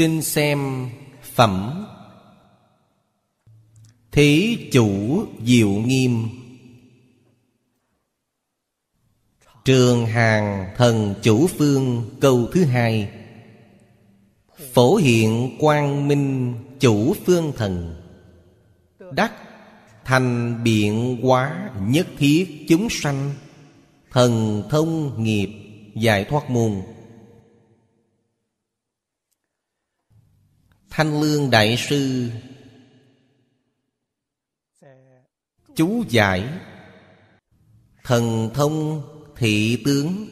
xin xem phẩm. Thí chủ diệu nghiêm. Trường hàng thần chủ phương câu thứ hai. Phổ hiện quang minh chủ phương thần. Đắc thành biện hóa nhất thiết chúng sanh. Thần thông nghiệp giải thoát môn Thanh Lương Đại Sư. Chú giải. Thần thông thị tướng.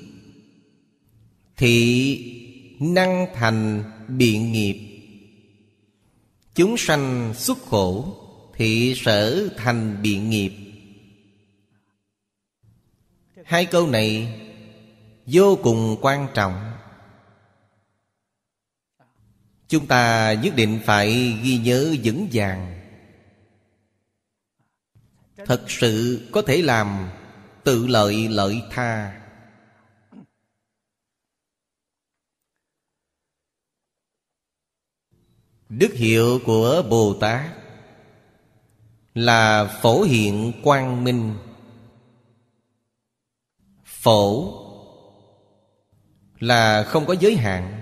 Thị năng thành biện nghiệp. Chúng sanh xuất khổ, Thị sở thành biện nghiệp. Hai câu này vô cùng quan trọng. Chúng ta nhất định phải ghi nhớ vững vàng. Thật sự có thể làm tự lợi lợi tha. Đức hiệu của Bồ Tát Là phổ hiện quang minh. Phổ Là không có giới hạn.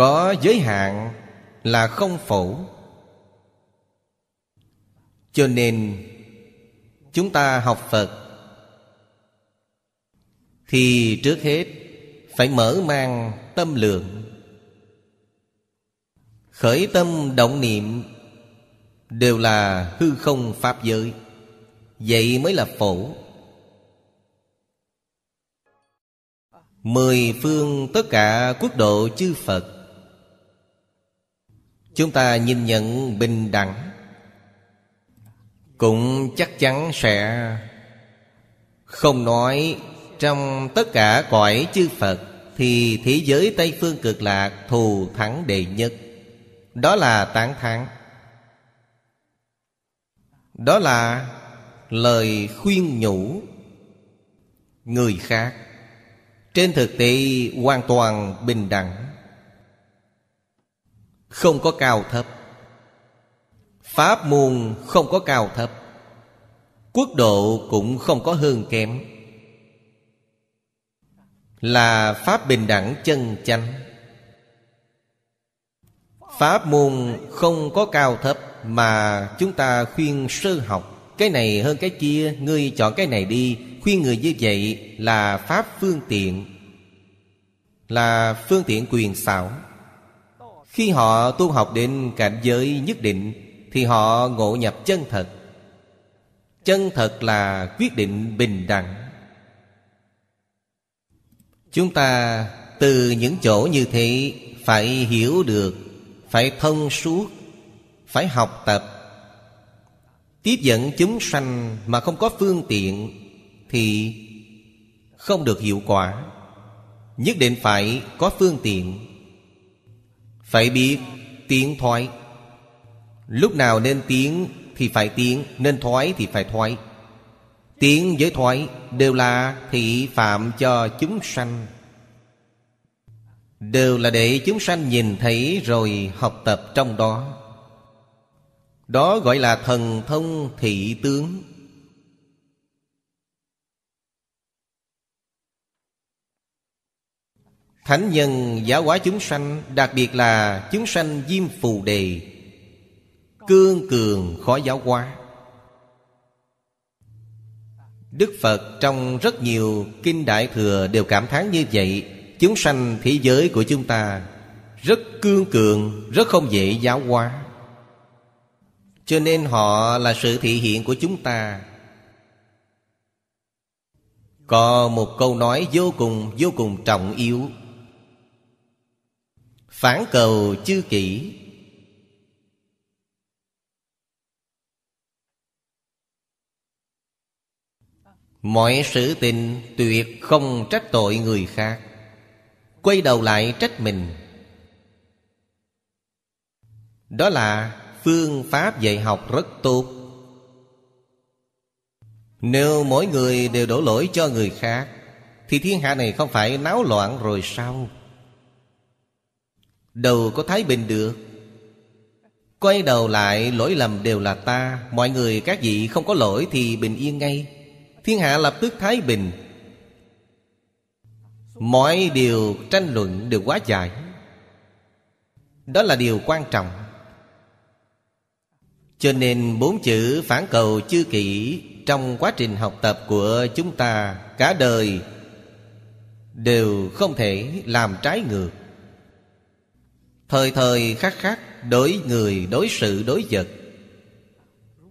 Có giới hạn là không phổ. Cho nên, Chúng ta học Phật Thì trước hết Phải mở mang tâm lượng. Khởi tâm động niệm Đều là hư không pháp giới, Vậy mới là phổ. Mười phương tất cả quốc độ chư Phật Chúng ta nhìn nhận bình đẳng. Cũng chắc chắn sẽ Không nói Trong tất cả cõi chư Phật Thì thế giới Tây Phương cực lạc Thù thắng đệ nhất. Đó là tán thán. Đó là lời khuyên nhủ Người khác. Trên thực tế, hoàn toàn bình đẳng. Không có cao thấp. Pháp môn không có cao thấp. Quốc độ cũng không có hơn kém. Là Pháp bình đẳng chân chánh. Pháp môn không có cao thấp Mà chúng ta khuyên sơ học. Cái này hơn cái kia, Ngươi chọn cái này đi, Khuyên người như vậy là Pháp phương tiện, Là phương tiện quyền xảo. Khi họ tu học đến cảnh giới nhất định, Thì họ ngộ nhập chân thật. Chân thật là quyết định bình đẳng. Chúng ta từ những chỗ như thế Phải hiểu được, phải thông suốt, phải học tập. Tiếp dẫn chúng sanh mà không có phương tiện thì không được hiệu quả. Nhất định phải có phương tiện phải biết tiến thoái. Lúc nào nên tiến thì phải tiến nên thoái thì phải thoái. Tiến với thoái đều là thị phạm cho chúng sanh. Đều là để chúng sanh nhìn thấy rồi học tập trong đó. Đó gọi là thần thông thị tướng. Thánh nhân giáo hóa chúng sanh, Đặc biệt là chúng sanh diêm phù đề, Cương cường khó giáo hóa. Đức Phật trong rất nhiều kinh đại thừa đều cảm thán như vậy, Chúng sanh thế giới của chúng ta Rất cương cường, Rất không dễ giáo hóa. Cho nên họ là sự thị hiện của chúng ta. Có một câu nói vô cùng vô cùng trọng yếu. Phản cầu chư kỷ. Mọi sự tình tuyệt không trách tội người khác. Quay đầu lại trách mình. Đó là phương pháp dạy học rất tốt. Nếu mỗi người đều đổ lỗi cho người khác, Thì thiên hạ này không phải náo loạn rồi sao? Đâu có thái bình được. Quay đầu lại, lỗi lầm đều là ta. Mọi người các vị không có lỗi thì bình yên ngay. Thiên hạ lập tức thái bình. Mọi điều tranh luận đều quá dài. Đó là điều quan trọng. Cho nên bốn chữ phản cầu chư kỹ Trong quá trình học tập của chúng ta Cả đời Đều không thể làm trái ngược. Thời thời khắc khắc Đối người, đối sự, đối vật.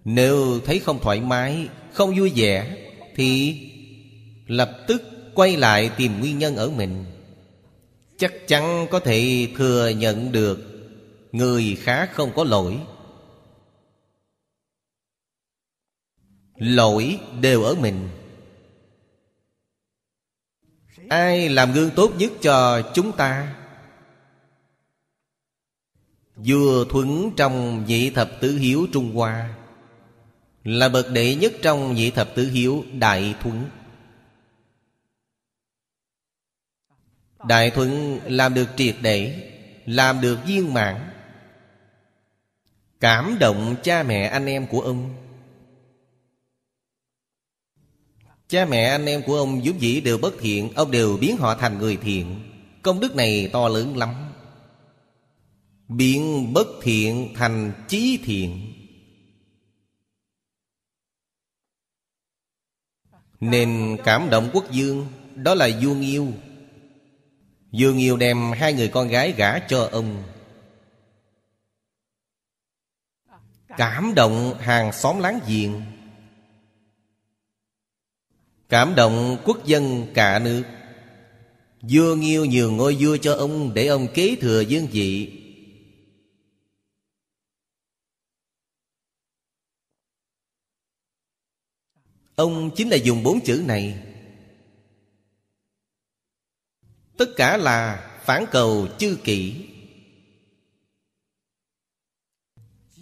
Nếu thấy không thoải mái Không vui vẻ Thì lập tức quay lại tìm nguyên nhân ở mình. Chắc chắn có thể thừa nhận được Người khá không có lỗi. Lỗi đều ở mình. Ai làm gương tốt nhất cho chúng ta? Vua Thuấn trong nhị thập tứ hiếu Trung Hoa, Là bậc đệ nhất trong nhị thập tứ hiếu Đại Thuấn. Đại Thuấn làm được triệt để, Làm được viên mãn, Cảm động cha mẹ anh em của ông. Cha mẹ anh em của ông vốn dĩ đều bất thiện, Ông đều biến họ thành người thiện. Công đức này to lớn lắm. Biến bất thiện thành chí thiện. Nên cảm động quốc dương, Đó là vua yêu Vua yêu đem hai người con gái gả cho ông. Cảm động hàng xóm láng giềng. Cảm động quốc dân cả nước. Vua nghiêu nhường ngôi vua cho ông Để ông kế thừa dương vị. Ông chính là dùng bốn chữ này. Tất cả là phản cầu chư kỷ.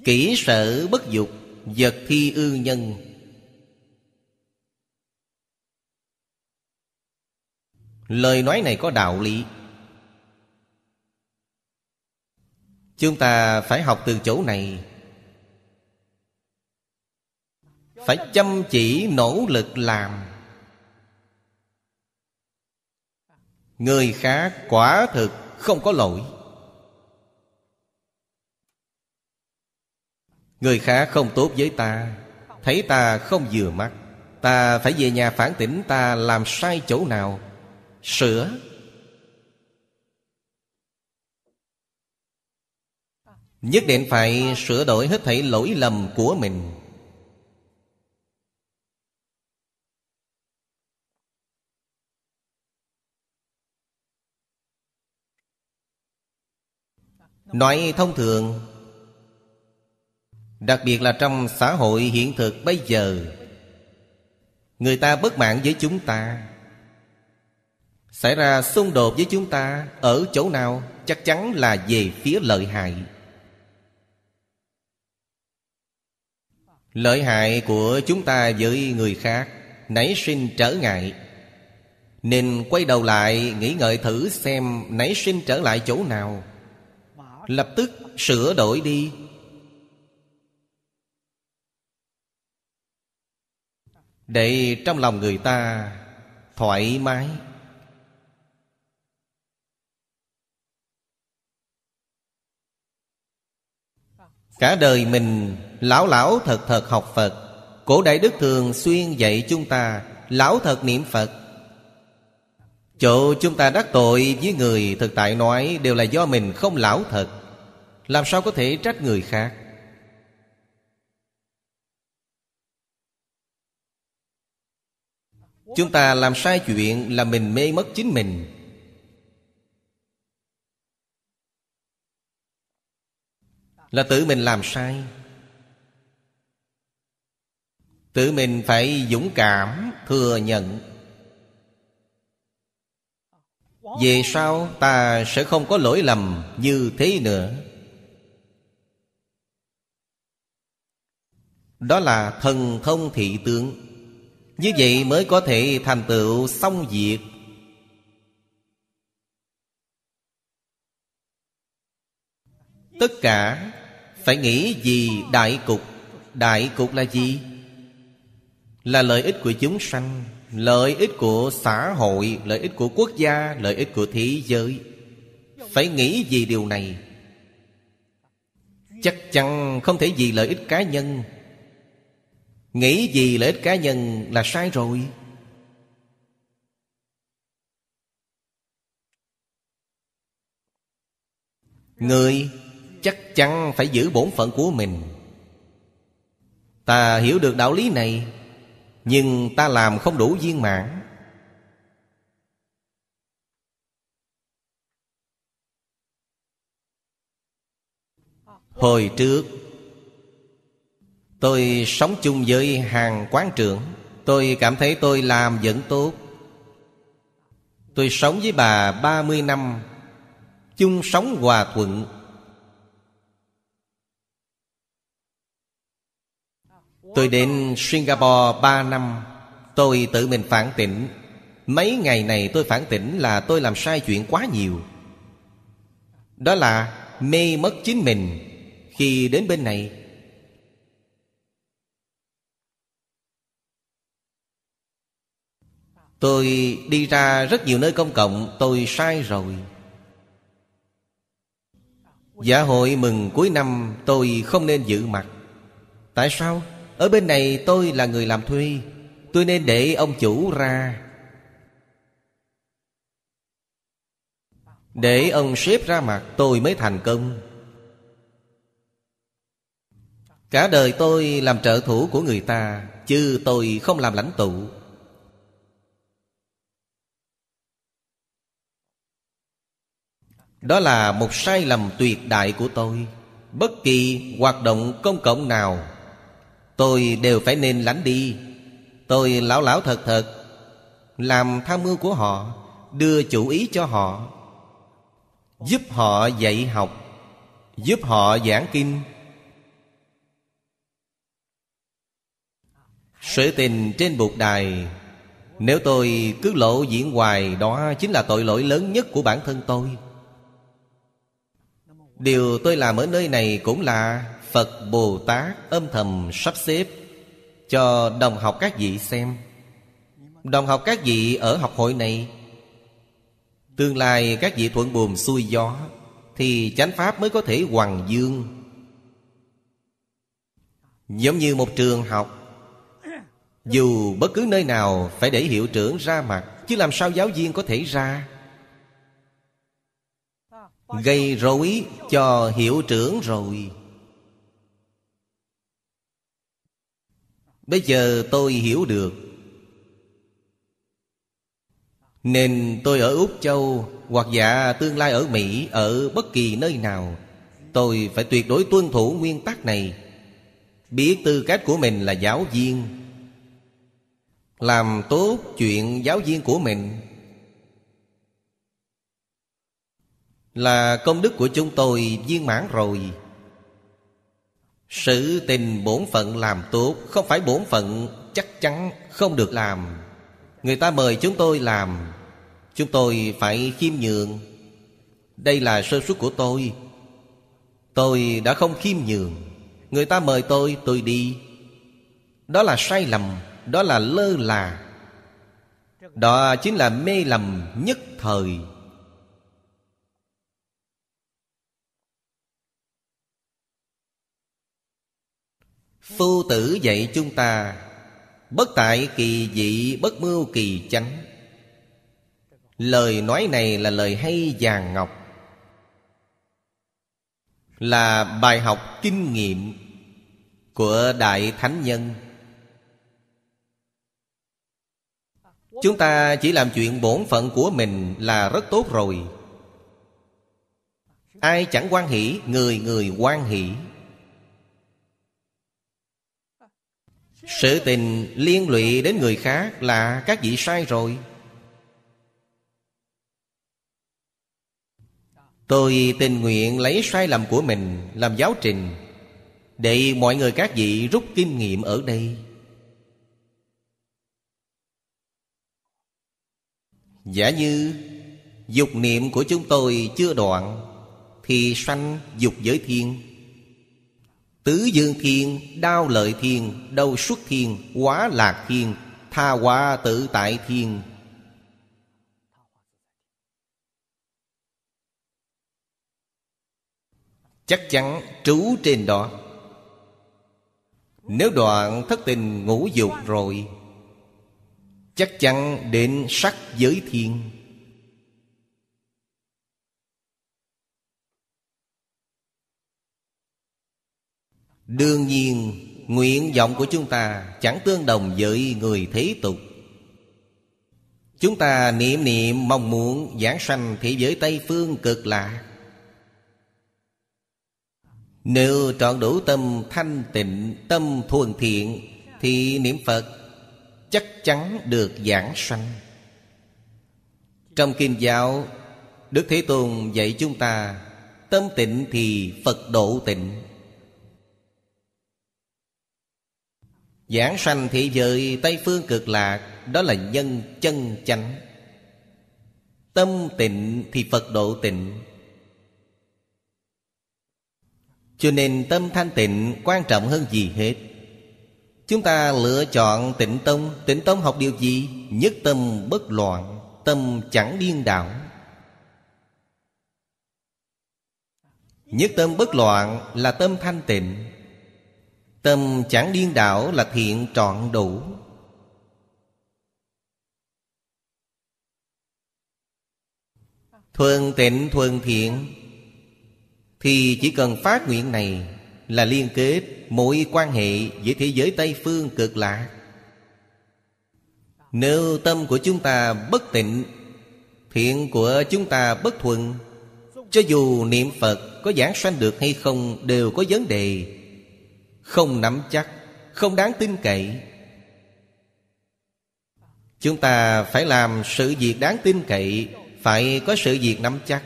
Kỷ sở bất dục, Vật thi ư nhân. Lời nói này có đạo lý. Chúng ta phải học từ chỗ này phải chăm chỉ, nỗ lực làm. Người khác quả thực không có lỗi. Người khác không tốt với ta, thấy ta không vừa mắt. Ta phải về nhà phản tỉnh, ta làm sai chỗ nào? Sửa. Nhất định phải sửa đổi hết thảy lỗi lầm của mình. Nói thông thường. Đặc biệt là trong xã hội hiện thực bây giờ, Người ta bất mãn với chúng ta. Xảy ra xung đột với chúng ta Ở chỗ nào chắc chắn là về phía lợi hại. Lợi hại của chúng ta với người khác Nảy sinh trở ngại. Nên quay đầu lại nghĩ ngợi thử xem Nảy sinh trở lại chỗ nào. Lập tức sửa đổi đi. Để trong lòng người ta thoải mái. Cả đời mình lão lão thật thật học Phật. Cổ Đại Đức thường xuyên dạy chúng ta Lão thật niệm Phật. Chỗ chúng ta đắc tội với người thực tại nói Đều là do mình không lão thật. Làm sao có thể trách người khác? Chúng ta làm sai chuyện là mình mê mất chính mình. Là tự mình làm sai. Tự mình phải dũng cảm thừa nhận. Về sau ta sẽ không có lỗi lầm như thế nữa? Đó là thần thông thị tướng. Như vậy mới có thể thành tựu xong việc. Tất cả, phải nghĩ gì đại cục? Đại cục là gì? Là lợi ích của chúng sanh. Lợi ích của xã hội, Lợi ích của quốc gia, Lợi ích của thế giới. Phải nghĩ vì điều này. Chắc chắn không thể vì lợi ích cá nhân. Nghĩ gì lợi ích cá nhân là sai rồi. Người chắc chắn phải giữ bổn phận của mình. Ta hiểu được đạo lý này. Nhưng ta làm không đủ viên mãn. Hồi trước, Tôi sống chung với hàng quán trưởng. Tôi cảm thấy tôi làm vẫn tốt. Tôi sống với bà 30 năm, Chung sống hòa thuận. Tôi đến Singapore 3 năm. Tôi tự mình phản tỉnh. Mấy ngày này tôi phản tỉnh là tôi làm sai chuyện quá nhiều. Đó là mê mất chính mình. Khi đến bên này, Tôi đi ra rất nhiều nơi công cộng. Tôi sai rồi. Dạ hội mừng cuối năm, tôi không nên giữ mặt. Tại sao? Ở bên này tôi là người làm thuê. Tôi nên để ông chủ ra. Để ông sếp ra mặt, tôi mới thành công. Cả đời tôi làm trợ thủ của người ta, Chứ tôi không làm lãnh tụ. Đó là một sai lầm tuyệt đại của tôi. Bất kỳ hoạt động công cộng nào Tôi đều phải nên lánh đi. Tôi lão lão thật thật, Làm tham mưu của họ, Đưa chủ ý cho họ, Giúp họ dạy học, Giúp họ giảng kinh. Sự tình trên bục đài, Nếu tôi cứ lộ diễn hoài, Đó chính là tội lỗi lớn nhất của bản thân tôi. Điều tôi làm ở nơi này cũng là Phật Bồ Tát âm thầm sắp xếp Cho đồng học các vị xem. Đồng học các vị ở học hội này, Tương lai các vị thuận buồm xuôi gió Thì chánh pháp mới có thể hoàng dương. Giống như một trường học, Dù bất cứ nơi nào phải để hiệu trưởng ra mặt, Chứ làm sao giáo viên có thể ra. Gây rối cho hiệu trưởng rồi. Bây giờ tôi hiểu được. Nên tôi ở Úc Châu, Hoặc dạ tương lai ở Mỹ, Ở bất kỳ nơi nào, Tôi phải tuyệt đối tuân thủ nguyên tắc này. Biết tư cách của mình là giáo viên. Làm tốt chuyện giáo viên của mình. Là công đức của chúng tôi viên mãn rồi sự tình bổn phận làm tốt, Không phải bổn phận chắc chắn không được làm. Người ta mời chúng tôi làm, Chúng tôi phải khiêm nhường. Đây là sơ suất của tôi. Tôi đã không khiêm nhường. Người ta mời tôi tôi đi. Đó là sai lầm, Đó là lơ là. Đó chính là mê lầm nhất thời. Phu tử dạy chúng ta, Bất tại kỳ dị, bất mưu kỳ chánh. Lời nói này là lời hay vàng ngọc, Là bài học kinh nghiệm Của Đại Thánh Nhân. Chúng ta chỉ làm chuyện bổn phận của mình là rất tốt rồi. Ai chẳng quan hỷ, Người người quan hỷ. Sự tình liên lụy đến người khác là các vị sai rồi. Tôi tình nguyện lấy sai lầm của mình làm giáo trình, Để mọi người các vị rút kinh nghiệm ở đây. Giả như Dục niệm của chúng tôi chưa đoạn, Thì sanh dục giới thiên. Tứ dương thiên, đao lợi thiên, đâu xuất thiên, quá lạc thiên Tha hóa tự tại thiên. Chắc chắn trú trên đó. Nếu đoạn thất tình ngũ dục rồi Chắc chắn đến sắc giới thiên. Đương nhiên, Nguyện vọng của chúng ta Chẳng tương đồng với người thế tục. Chúng ta niệm niệm mong muốn giảng sanh thế giới Tây Phương cực lạ. Nếu trọn đủ tâm thanh tịnh, Tâm thuần thiện, Thì niệm Phật Chắc chắn được giảng sanh. Trong Kinh giáo, Đức Thế Tôn dạy chúng ta, Tâm tịnh thì Phật độ tịnh. Giảng sanh thị giới, Tây Phương cực lạc, Đó là nhân chân chánh. Tâm tịnh thì Phật độ tịnh. Cho nên tâm thanh tịnh quan trọng hơn gì hết. Chúng ta lựa chọn tịnh tông. Tịnh tông học điều gì? Nhất tâm bất loạn, Tâm chẳng điên đảo. Nhất tâm bất loạn là tâm thanh tịnh. Tâm chẳng điên đảo là thiện trọn đủ. Thuần tịnh thuần thiện Thì chỉ cần phát nguyện này Là liên kết mối quan hệ với thế giới Tây Phương cực lạc. Nếu tâm của chúng ta bất tịnh, Thiện của chúng ta bất thuần, Cho dù niệm Phật có giảng sanh được hay không Đều có vấn đề không nắm chắc, Không đáng tin cậy. Chúng ta phải làm sự việc đáng tin cậy, Phải có sự việc nắm chắc.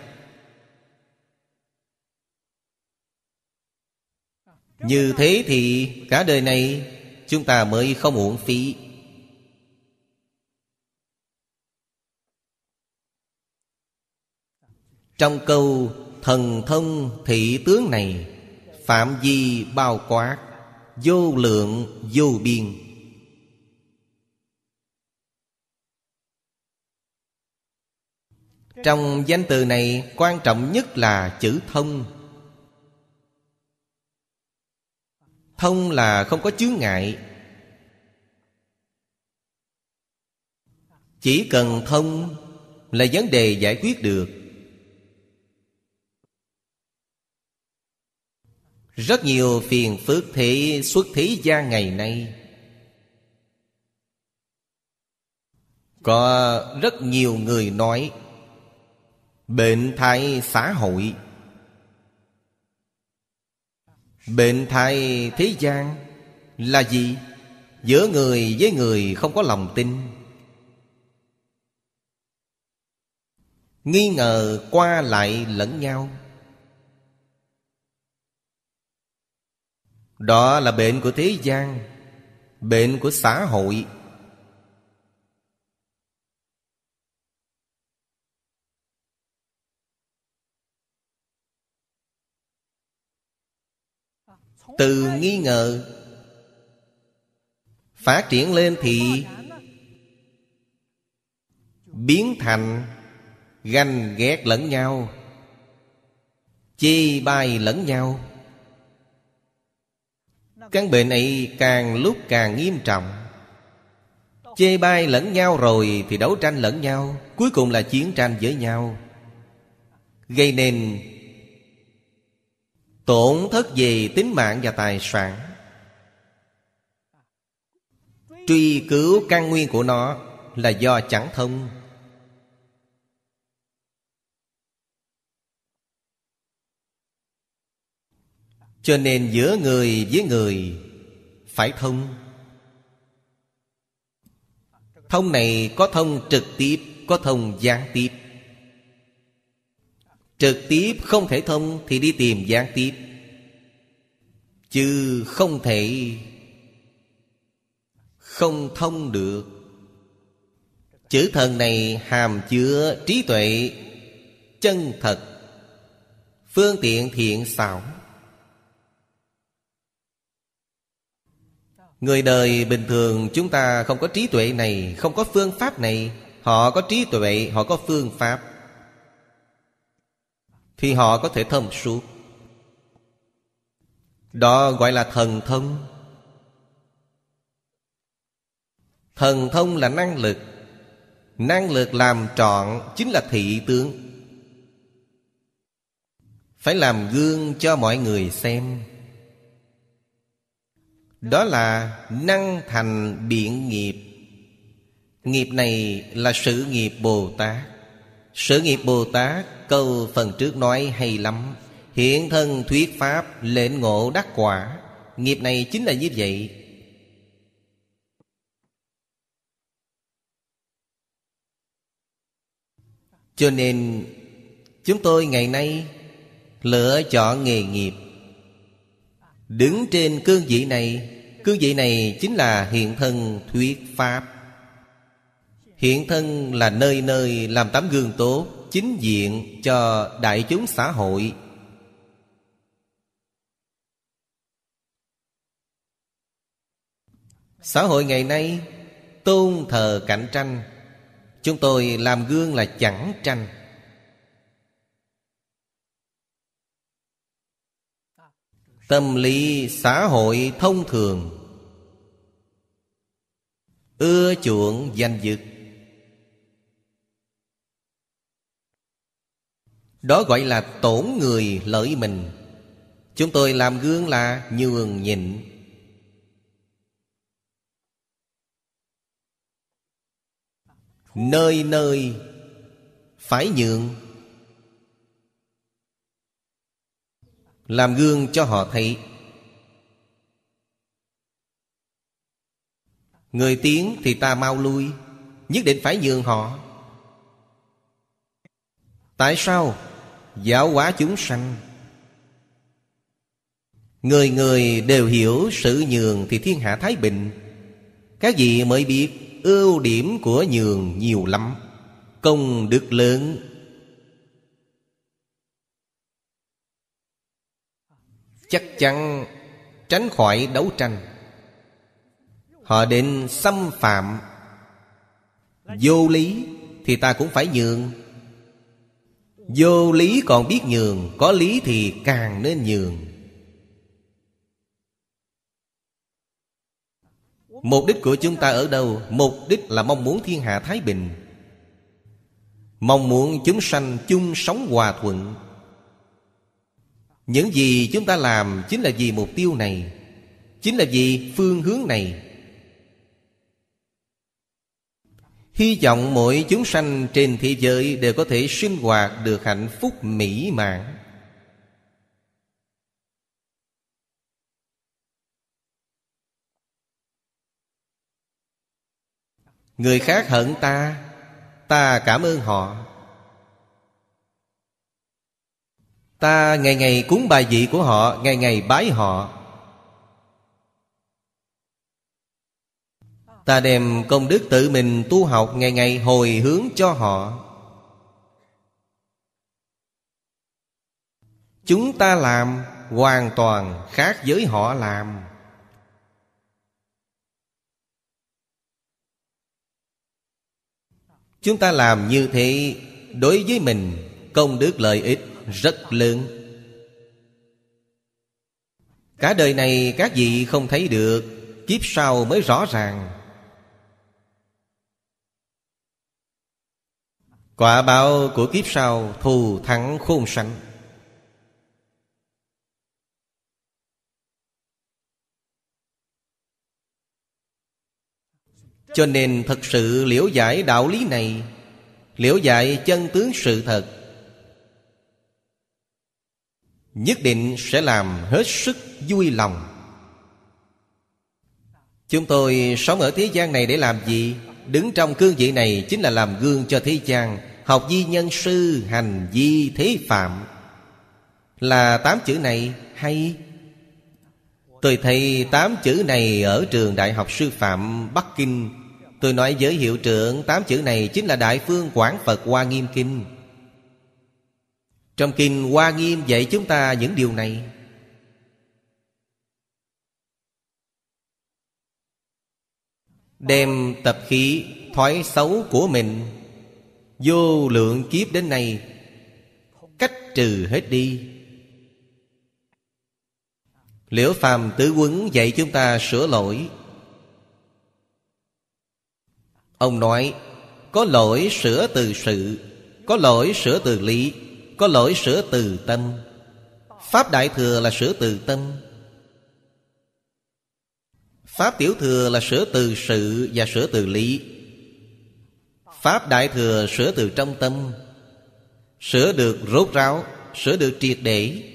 Như thế thì cả đời này Chúng ta mới không uổng phí. Trong câu thần thông thị tướng này, Phạm vi bao quát. Vô lượng, vô biên. Trong danh từ này, quan trọng nhất là chữ thông. Thông là không có chướng ngại. Chỉ cần thông là vấn đề giải quyết được. Rất nhiều phiền phức thế xuất thế gian ngày nay. Có rất nhiều người nói Bệnh thai xã hội. Bệnh thai thế gian là gì? Giữa người với người không có lòng tin. Nghi ngờ qua lại lẫn nhau. Đó là bệnh của thế gian, Bệnh của xã hội. Từ nghi ngờ Phát triển lên thì Biến thành Ganh ghét lẫn nhau, Chê bai lẫn nhau. Căn bệnh ấy càng lúc càng nghiêm trọng. Chê bai lẫn nhau rồi Thì đấu tranh lẫn nhau, Cuối cùng là chiến tranh với nhau. Gây nên Tổn thất về tính mạng và tài sản. Truy cứu căn nguyên của nó Là do chẳng thông. Cho nên giữa người với người, Phải thông. Thông này có thông trực tiếp, Có thông gián tiếp. Trực tiếp không thể thông Thì đi tìm gián tiếp. Chứ không thể Không thông được. Chữ thần này hàm chứa trí tuệ, Chân thật, Phương tiện thiện xảo. Người đời bình thường chúng ta không có trí tuệ này Không có phương pháp này. Họ có trí tuệ, họ có phương pháp. Thì họ có thể thông suốt. Đó gọi là thần thông. Thần thông là năng lực. Năng lực làm trọn chính là thị tướng. Phải làm gương cho mọi người xem. Đó là năng thành biện nghiệp. Nghiệp này là sự nghiệp Bồ Tát. Sự nghiệp Bồ Tát, câu phần trước nói hay lắm. Hiện thân thuyết pháp lệnh ngộ đắc quả. Nghiệp này chính là như vậy. Cho nên, chúng tôi ngày nay lựa chọn nghề nghiệp. Đứng trên cương vị này, Cương vị này chính là hiện thân thuyết pháp. Hiện thân là nơi nơi làm tấm gương tốt, Chính diện cho đại chúng xã hội. Xã hội ngày nay, tôn thờ cạnh tranh. Chúng tôi làm gương là chẳng tranh. Tâm lý xã hội thông thường. Ưa chuộng danh dự Đó gọi là tổn người lợi mình. Chúng tôi làm gương là nhường nhịn. Nơi nơi phải nhượng Làm gương cho họ thấy. Người tiến thì ta mau lui, Nhất định phải nhường họ. Tại sao? Giáo hóa chúng sanh. Người người đều hiểu sự nhường Thì thiên hạ thái bình. Các vị mới biết ưu điểm của nhường nhiều lắm. Công đức lớn Chắc chắn tránh khỏi đấu tranh. Họ định xâm phạm. Vô lý Thì ta cũng phải nhường. Vô lý còn biết nhường, Có lý thì càng nên nhường. Mục đích của chúng ta ở đâu? Mục đích là mong muốn thiên hạ Thái Bình. Mong muốn chúng sanh chung sống hòa thuận. Những gì chúng ta làm chính là vì mục tiêu này, Chính là vì phương hướng này. Hy vọng mỗi chúng sanh trên thế giới Đều có thể sinh hoạt được hạnh phúc mỹ mãn. Người khác hận ta Ta cảm ơn họ. Ta ngày ngày cúng bài vị của họ, Ngày ngày bái họ. Ta đem công đức tự mình tu học Ngày ngày hồi hướng cho họ. Chúng ta làm hoàn toàn khác với họ làm. Chúng ta làm như thế Đối với mình, Công đức lợi ích rất lớn. Cả đời này các vị không thấy được, Kiếp sau mới rõ ràng. Quả báo của kiếp sau thù thắng khôn sanh. Cho nên thật sự liễu giải đạo lý này, Liễu giải chân tướng sự thật Nhất định sẽ làm hết sức vui lòng. Chúng tôi sống ở thế gian này để làm gì? Đứng trong cương vị này chính là làm gương cho thế gian, Học di nhân sư, hành di thế phạm. Là tám chữ này hay? Tôi thấy tám chữ này ở trường Đại học Sư phạm Bắc Kinh. Tôi nói với hiệu trưởng tám chữ này chính là Đại Phương Quảng Phật Hoa Nghiêm Kinh. Trong Kinh Hoa Nghiêm dạy chúng ta những điều này. Đem tập khí, thói xấu của mình Vô lượng kiếp đến nay, Cách trừ hết đi. Liễu phàm tứ quấn dạy chúng ta sửa lỗi. Ông nói, Có lỗi sửa từ sự, Có lỗi sửa từ lý. Có lỗi sửa từ tâm. Pháp Đại Thừa là sửa từ tâm. Pháp Tiểu Thừa là sửa từ sự và sửa từ lý. Pháp Đại Thừa sửa từ trong tâm. Sửa được rốt ráo, Sửa được triệt để.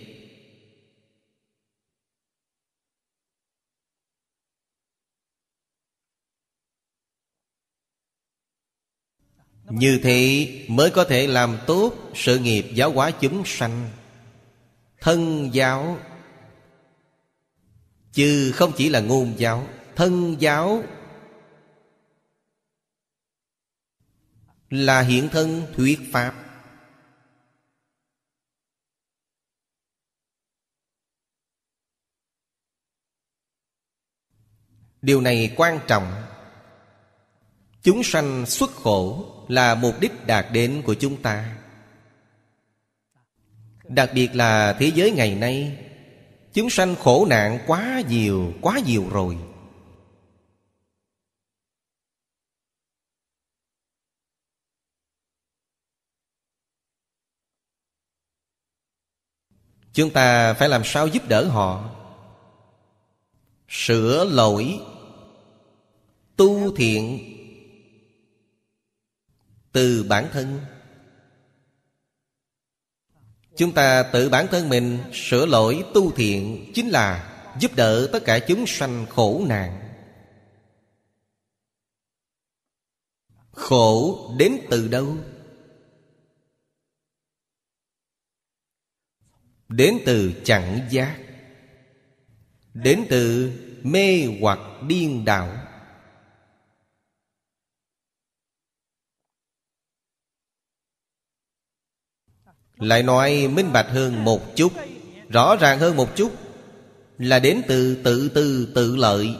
Như thế mới có thể làm tốt sự nghiệp giáo hóa chúng sanh. Thân giáo, Chứ không chỉ là ngôn giáo, Thân giáo Là hiện thân thuyết Pháp. Điều này quan trọng. Chúng sanh xuất khổ là mục đích đạt đến của chúng ta. Đặc biệt là thế giới ngày nay Chúng sanh khổ nạn quá nhiều, quá nhiều rồi. Chúng ta phải làm sao giúp đỡ họ? Sửa lỗi Tu thiện từ bản thân. Chúng ta tự bản thân mình sửa lỗi tu thiện Chính là giúp đỡ tất cả chúng sanh khổ nạn. Khổ đến từ đâu? Đến từ chẳng giác. Đến từ mê hoặc điên đảo. Lại nói minh bạch hơn một chút. Rõ ràng hơn một chút Là đến từ tự tư tự lợi.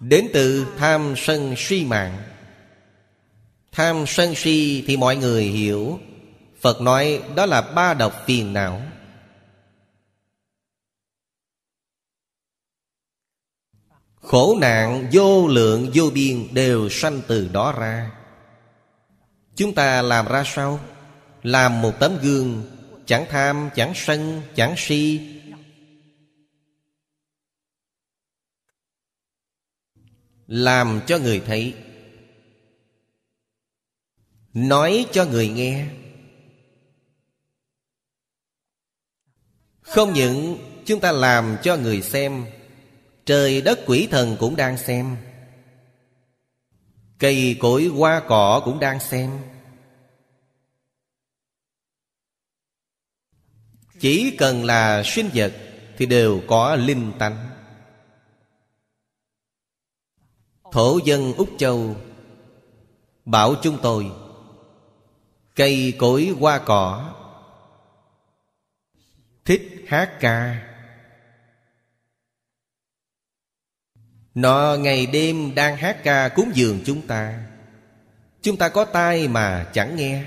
Đến từ tham sân si mạng. Tham sân si thì mọi người hiểu. Phật nói đó là ba độc phiền não. Khổ nạn, vô lượng, vô biên đều sanh từ đó ra. Chúng ta làm ra sao? Làm một tấm gương Chẳng tham, chẳng sân, chẳng si. Làm cho người thấy. Nói cho người nghe. Không những chúng ta làm cho người xem Trời đất quỷ thần cũng đang xem. Cây cối hoa cỏ cũng đang xem. Chỉ cần là sinh vật Thì đều có linh tánh. Thổ dân Úc Châu Bảo chúng tôi, Cây cối hoa cỏ, Thích hát ca. Nó ngày đêm đang hát ca cúng dường chúng ta. Chúng ta có tai mà chẳng nghe.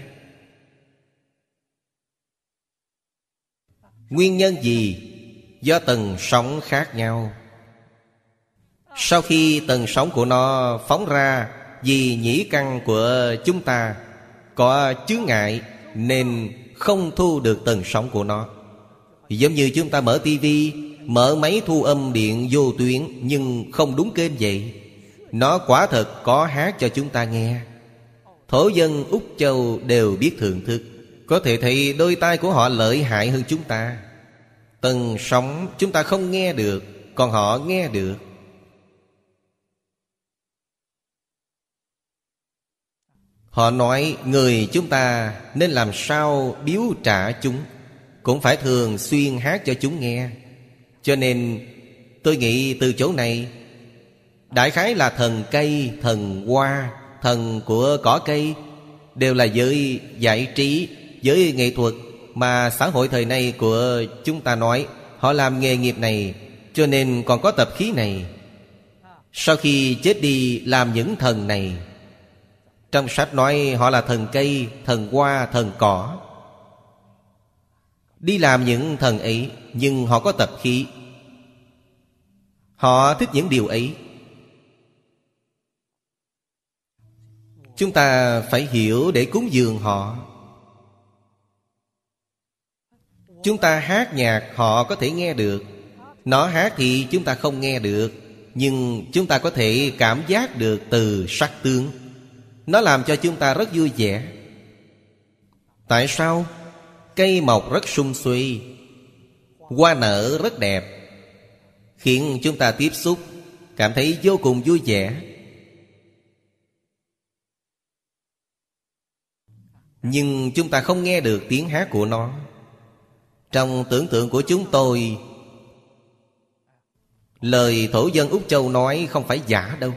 Nguyên nhân gì? Do tầng sóng khác nhau? Sau khi tầng sóng của nó phóng ra Vì nhĩ căn của chúng ta, Có chướng ngại Nên không thu được tầng sóng của nó. Giống như chúng ta mở tivi Mở máy thu âm điện vô tuyến Nhưng không đúng kênh vậy. Nó quả thật có hát cho chúng ta nghe. Thổ dân Úc Châu đều biết thưởng thức. Có thể thấy đôi tai của họ lợi hại hơn chúng ta. Tầng sóng chúng ta không nghe được Còn họ nghe được. Họ nói người chúng ta nên làm sao biếu trả chúng? Cũng phải thường xuyên hát cho chúng nghe. Cho nên tôi nghĩ từ chỗ này Đại khái là thần cây, thần hoa, thần của cỏ cây Đều là giới giải trí, giới nghệ thuật Mà xã hội thời nay của chúng ta nói Họ làm nghề nghiệp này Cho nên còn có tập khí này. Sau khi chết đi làm những thần này Trong sách nói họ là thần cây, thần hoa, thần cỏ. Đi làm những thần ấy Nhưng họ có tập khí. Họ thích những điều ấy. Chúng ta phải hiểu để cúng dường họ. Chúng ta hát nhạc họ có thể nghe được. Nó hát thì chúng ta không nghe được, Nhưng chúng ta có thể cảm giác được từ sắc tướng. Nó làm cho chúng ta rất vui vẻ. Tại sao? Cây mọc rất sung suy Hoa nở rất đẹp. Khiến chúng ta tiếp xúc, Cảm thấy vô cùng vui vẻ. Nhưng chúng ta không nghe được tiếng hát của nó. Trong tưởng tượng của chúng tôi, Lời thổ dân Úc Châu nói không phải giả đâu.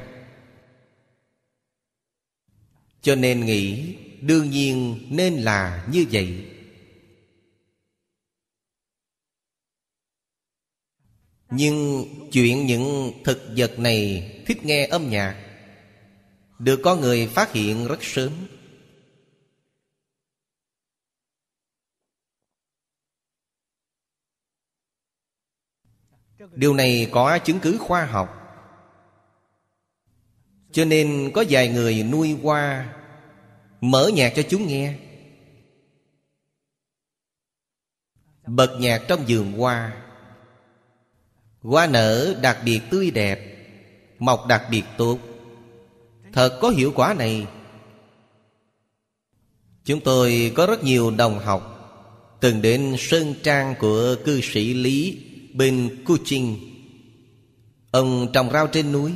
Cho nên nghĩ, đương nhiên nên là như vậy. Nhưng chuyện những thực vật này thích nghe âm nhạc, Được có người phát hiện rất sớm. Điều này có chứng cứ khoa học. Cho nên có vài người nuôi hoa, Mở nhạc cho chúng nghe. Bật nhạc trong vườn hoa. Hoa nở đặc biệt tươi đẹp, Mọc đặc biệt tốt. Thật có hiệu quả này. Chúng tôi có rất nhiều đồng học, Từng đến sơn trang của cư sĩ Lý bên Kuching Ông trồng rau trên núi.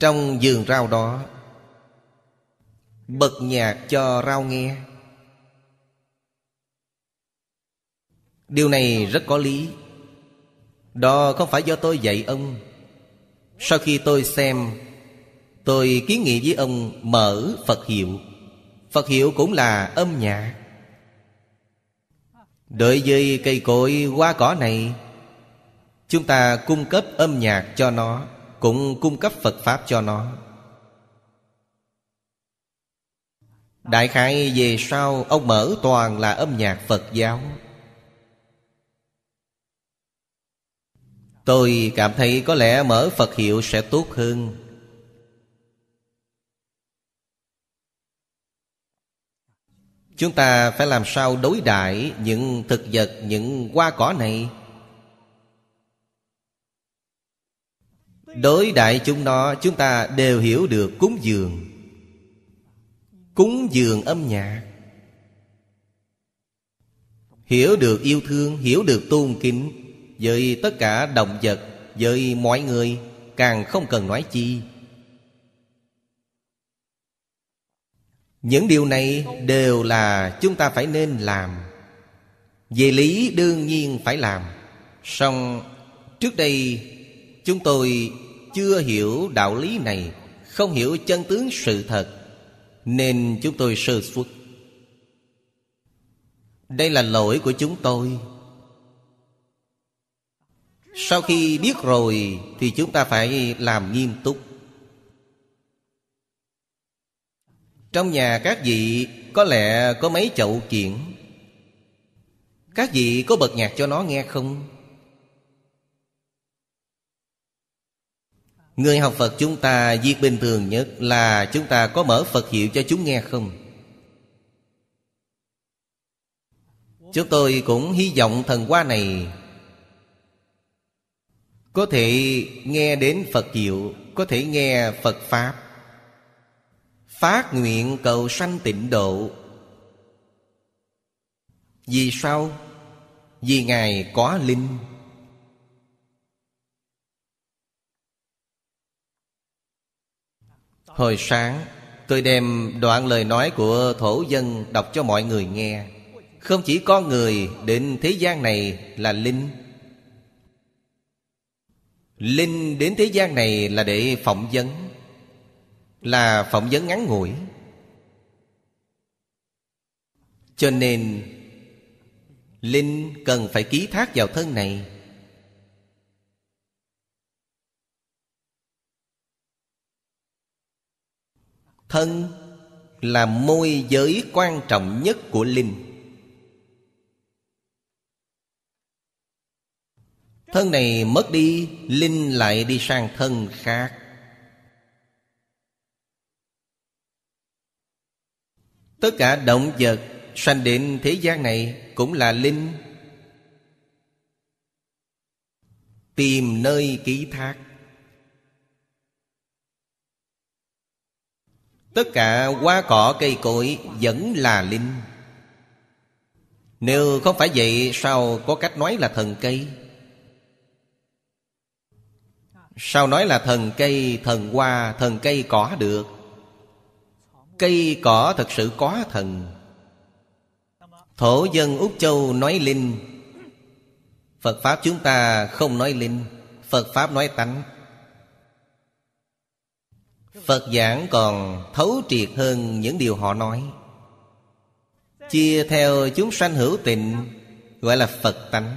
Trong vườn rau đó, Bật nhạc cho rau nghe. Điều này rất có lý. Đó không phải do tôi dạy ông. Sau khi tôi xem, Tôi kiến nghị với ông mở Phật hiệu. Phật hiệu cũng là âm nhạc. Đối với cây cối hoa cỏ này Chúng ta cung cấp âm nhạc cho nó Cũng cung cấp Phật Pháp cho nó. Đại khái về sau Ông mở toàn là âm nhạc Phật giáo. Tôi cảm thấy có lẽ mở Phật hiệu sẽ tốt hơn. Chúng ta phải làm sao đối đãi những thực vật, những hoa cỏ này? Đối đại chúng nó chúng ta đều hiểu được cúng dường. Cúng dường âm nhạc. Hiểu được yêu thương, hiểu được tôn kính Với tất cả động vật, với mọi người Càng không cần nói chi. Những điều này đều là chúng ta phải nên làm. Về lý đương nhiên phải làm. Xong trước đây Chúng tôi chưa hiểu đạo lý này, Không hiểu chân tướng sự thật, Nên chúng tôi sơ suất. Đây là lỗi của chúng tôi. Sau khi biết rồi Thì chúng ta phải làm nghiêm túc. Trong nhà các vị, Có lẽ có mấy chậu kiện Các vị có bật nhạc cho nó nghe không? Người học Phật chúng ta việc bình thường nhất là chúng ta có mở Phật hiệu cho chúng nghe không? Chúng tôi cũng hy vọng thần qua này Có thể nghe đến Phật hiệu, Có thể nghe Phật Pháp Phát nguyện cầu sanh tịnh độ Vì sao? Vì Ngài có linh Hồi sáng, Tôi đem đoạn lời nói của thổ dân đọc cho mọi người nghe. Không chỉ có người, đến thế gian này là linh. Linh đến thế gian này là để phỏng vấn, Là phỏng vấn ngắn ngủi. Cho nên, Linh cần phải ký thác vào thân này. Thân là môi giới quan trọng nhất của Linh. Thân này mất đi, Linh lại đi sang thân khác. Tất cả động vật sanh đến thế gian này cũng là linh. Tìm nơi ký thác. Tất cả hoa cỏ cây cối vẫn là linh. Nếu không phải vậy sao có cách nói là thần cây? Sao nói là thần cây, thần hoa, thần cây cỏ được? Cây cỏ thật sự có thần. Thổ dân Úc Châu nói linh. Phật Pháp chúng ta không nói linh Phật Pháp nói tánh. Phật giảng còn thấu triệt hơn những điều họ nói. Chia theo chúng sanh hữu tình, Gọi là Phật tánh.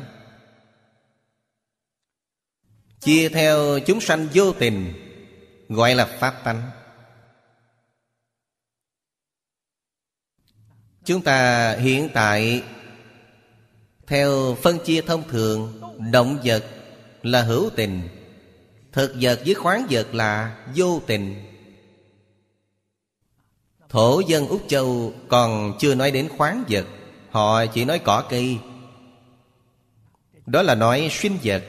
Chia theo chúng sanh vô tình, Gọi là Pháp tánh. Chúng ta hiện tại, Theo phân chia thông thường, Động vật là hữu tình, Thực vật với khoáng vật là vô tình. Thổ dân Úc Châu còn chưa nói đến khoáng vật, Họ chỉ nói cỏ cây. Đó là nói sinh vật.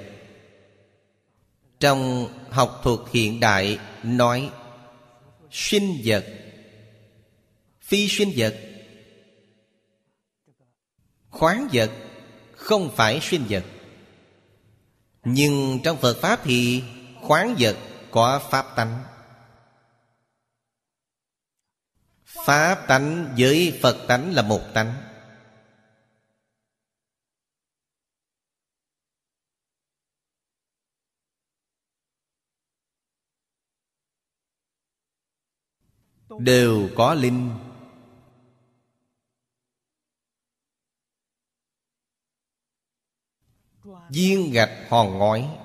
Trong học thuật hiện đại, nói Sinh vật, Phi sinh vật. Khoáng vật không phải sinh vật. Nhưng trong Phật Pháp thì khoáng vật có Pháp tánh. Pháp tánh với Phật tánh là một tánh. Đều có linh. Viên gạch hòn ngói.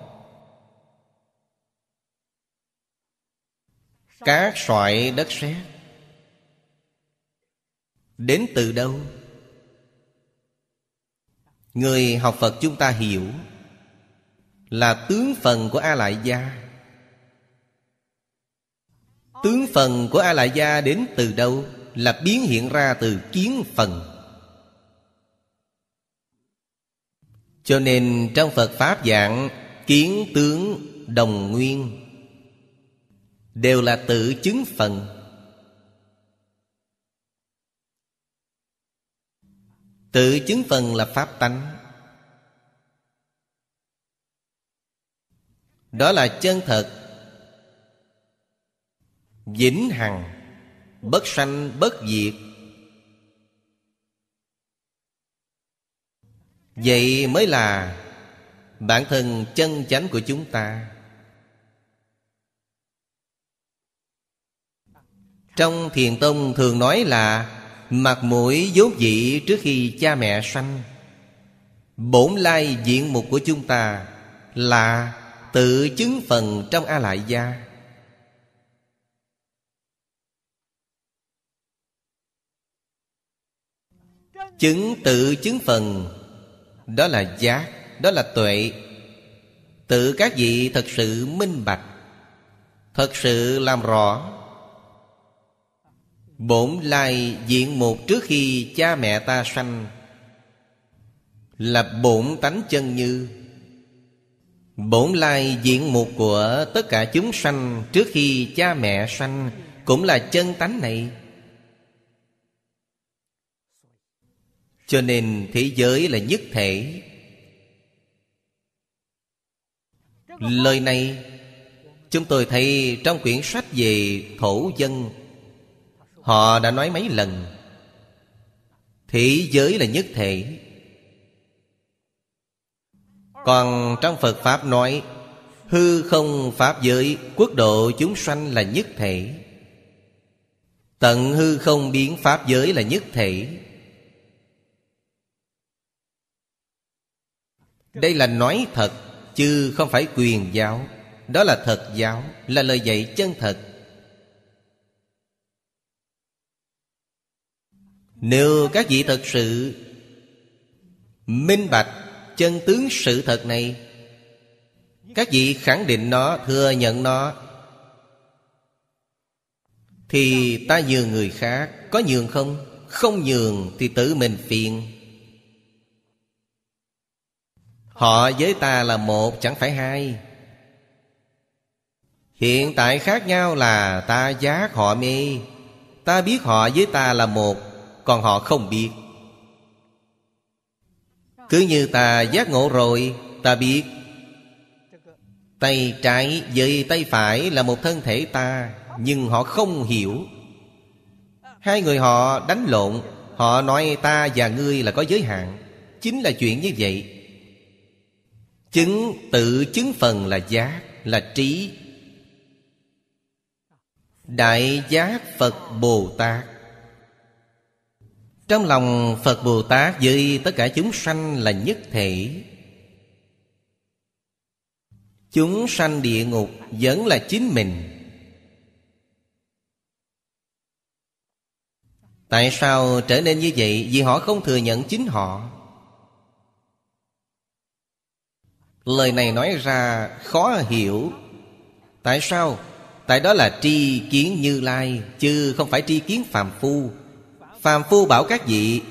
Cát sỏi đất sét. Đến từ đâu? Người học Phật chúng ta hiểu Là tướng phần của A-lại gia Tướng phần của A-lại gia đến từ đâu? Là biến hiện ra từ kiến phần Cho nên trong Phật Pháp dạng, Kiến tướng đồng nguyên Đều là tự chứng phần Tự chứng phần là Pháp tánh. Đó là chân thật. Vĩnh hằng, Bất sanh, bất diệt. Vậy mới là Bản thân chân chánh của chúng ta. Trong thiền tông thường nói là Mặt mũi dốt dị trước khi cha mẹ sanh. Bổn lai diện mục của chúng ta Là tự chứng phần trong A-lại gia Chứng tự chứng phần, đó là giác, Đó là tuệ. Tự các vị thật sự minh bạch, Thật sự làm rõ Bổn lai diện một trước khi cha mẹ ta sanh. Là bổn tánh chân như. Bổn lai diện một của tất cả chúng sanh Trước khi cha mẹ sanh Cũng là chân tánh này. Cho nên thế giới là nhất thể. Lời này, Chúng tôi thấy trong quyển sách về thổ dân Họ đã nói mấy lần Thế giới là nhất thể. Còn trong Phật Pháp nói, Hư không Pháp giới, Quốc độ chúng sanh là nhất thể. Tận hư không biến Pháp giới là nhất thể. Đây là nói thật, Chứ không phải quyền giáo. Đó là thật giáo, Là lời dạy chân thật. Nếu các vị thật sự Minh bạch chân tướng sự thật này, Các vị khẳng định nó, Thừa nhận nó, Thì ta nhường người khác. Có nhường không? Không nhường thì tự mình phiền. Họ với ta là một, chẳng phải hai. Hiện tại khác nhau là ta giác họ mê. Ta biết họ với ta là một còn họ không biết. Cứ như ta giác ngộ rồi, Ta biết. Tay trái với tay phải là một thân thể ta, Nhưng họ không hiểu. Hai người họ đánh lộn, Họ nói ta và ngươi là có giới hạn. Chính là chuyện như vậy. Chứng tự chứng phần là giác, Là trí. Đại giác Phật Bồ Tát. Trong lòng Phật Bồ Tát với tất cả chúng sanh là nhất thể. Chúng sanh địa ngục vẫn là chính mình. Tại sao trở nên như vậy? Vì họ không thừa nhận chính họ. Lời này nói ra khó hiểu. Tại sao? Tại đó là tri kiến như lai, Chứ không phải tri kiến phàm phu. Phàm phu bảo các vị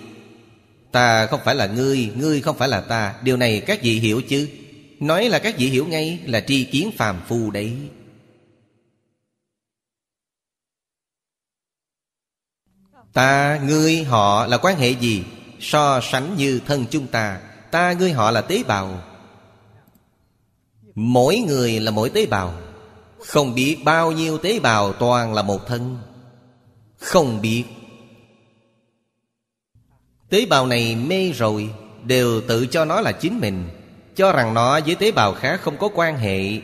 Ta không phải là ngươi Ngươi không phải là ta. Điều này các vị hiểu chứ? Nói là các vị hiểu ngay Là tri kiến phàm phu đấy. Ta, ngươi, họ là quan hệ gì? So sánh như thân chúng ta. Ta, ngươi, họ là tế bào. Mỗi người là mỗi tế bào. Không biết bao nhiêu tế bào toàn là một thân. Không biết Tế bào này mê rồi, Đều tự cho nó là chính mình, Cho rằng nó với tế bào khác không có quan hệ.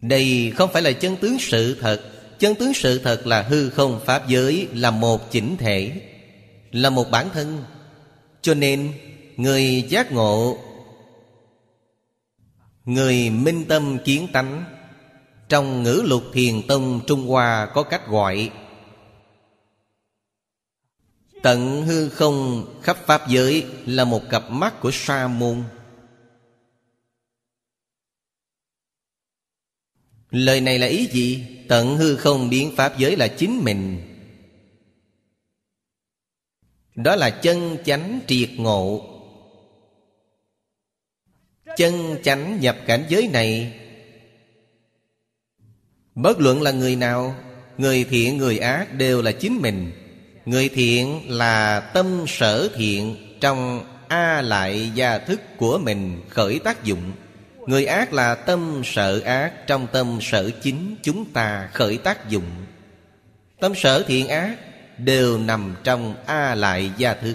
Đây không phải là chân tướng sự thật. Chân tướng sự thật là hư không pháp giới Là một chỉnh thể, là một bản thân. Cho nên, người giác ngộ, người minh tâm kiến tánh trong ngữ lục thiền tông trung hoa có cách gọi. Tận hư không khắp pháp giới là một cặp mắt của sa môn. Lời này là ý gì? Tận hư không biến pháp giới là chính mình. Đó là chân chánh triệt ngộ. Chân chánh nhập cảnh giới này Bất luận là người nào, Người thiện, người ác đều là chính mình. Người thiện là tâm sở thiện Trong A lại gia thức của mình khởi tác dụng. Người ác là tâm sở ác Trong tâm sở chính chúng ta khởi tác dụng. Tâm sở thiện ác đều nằm trong a lại gia thức.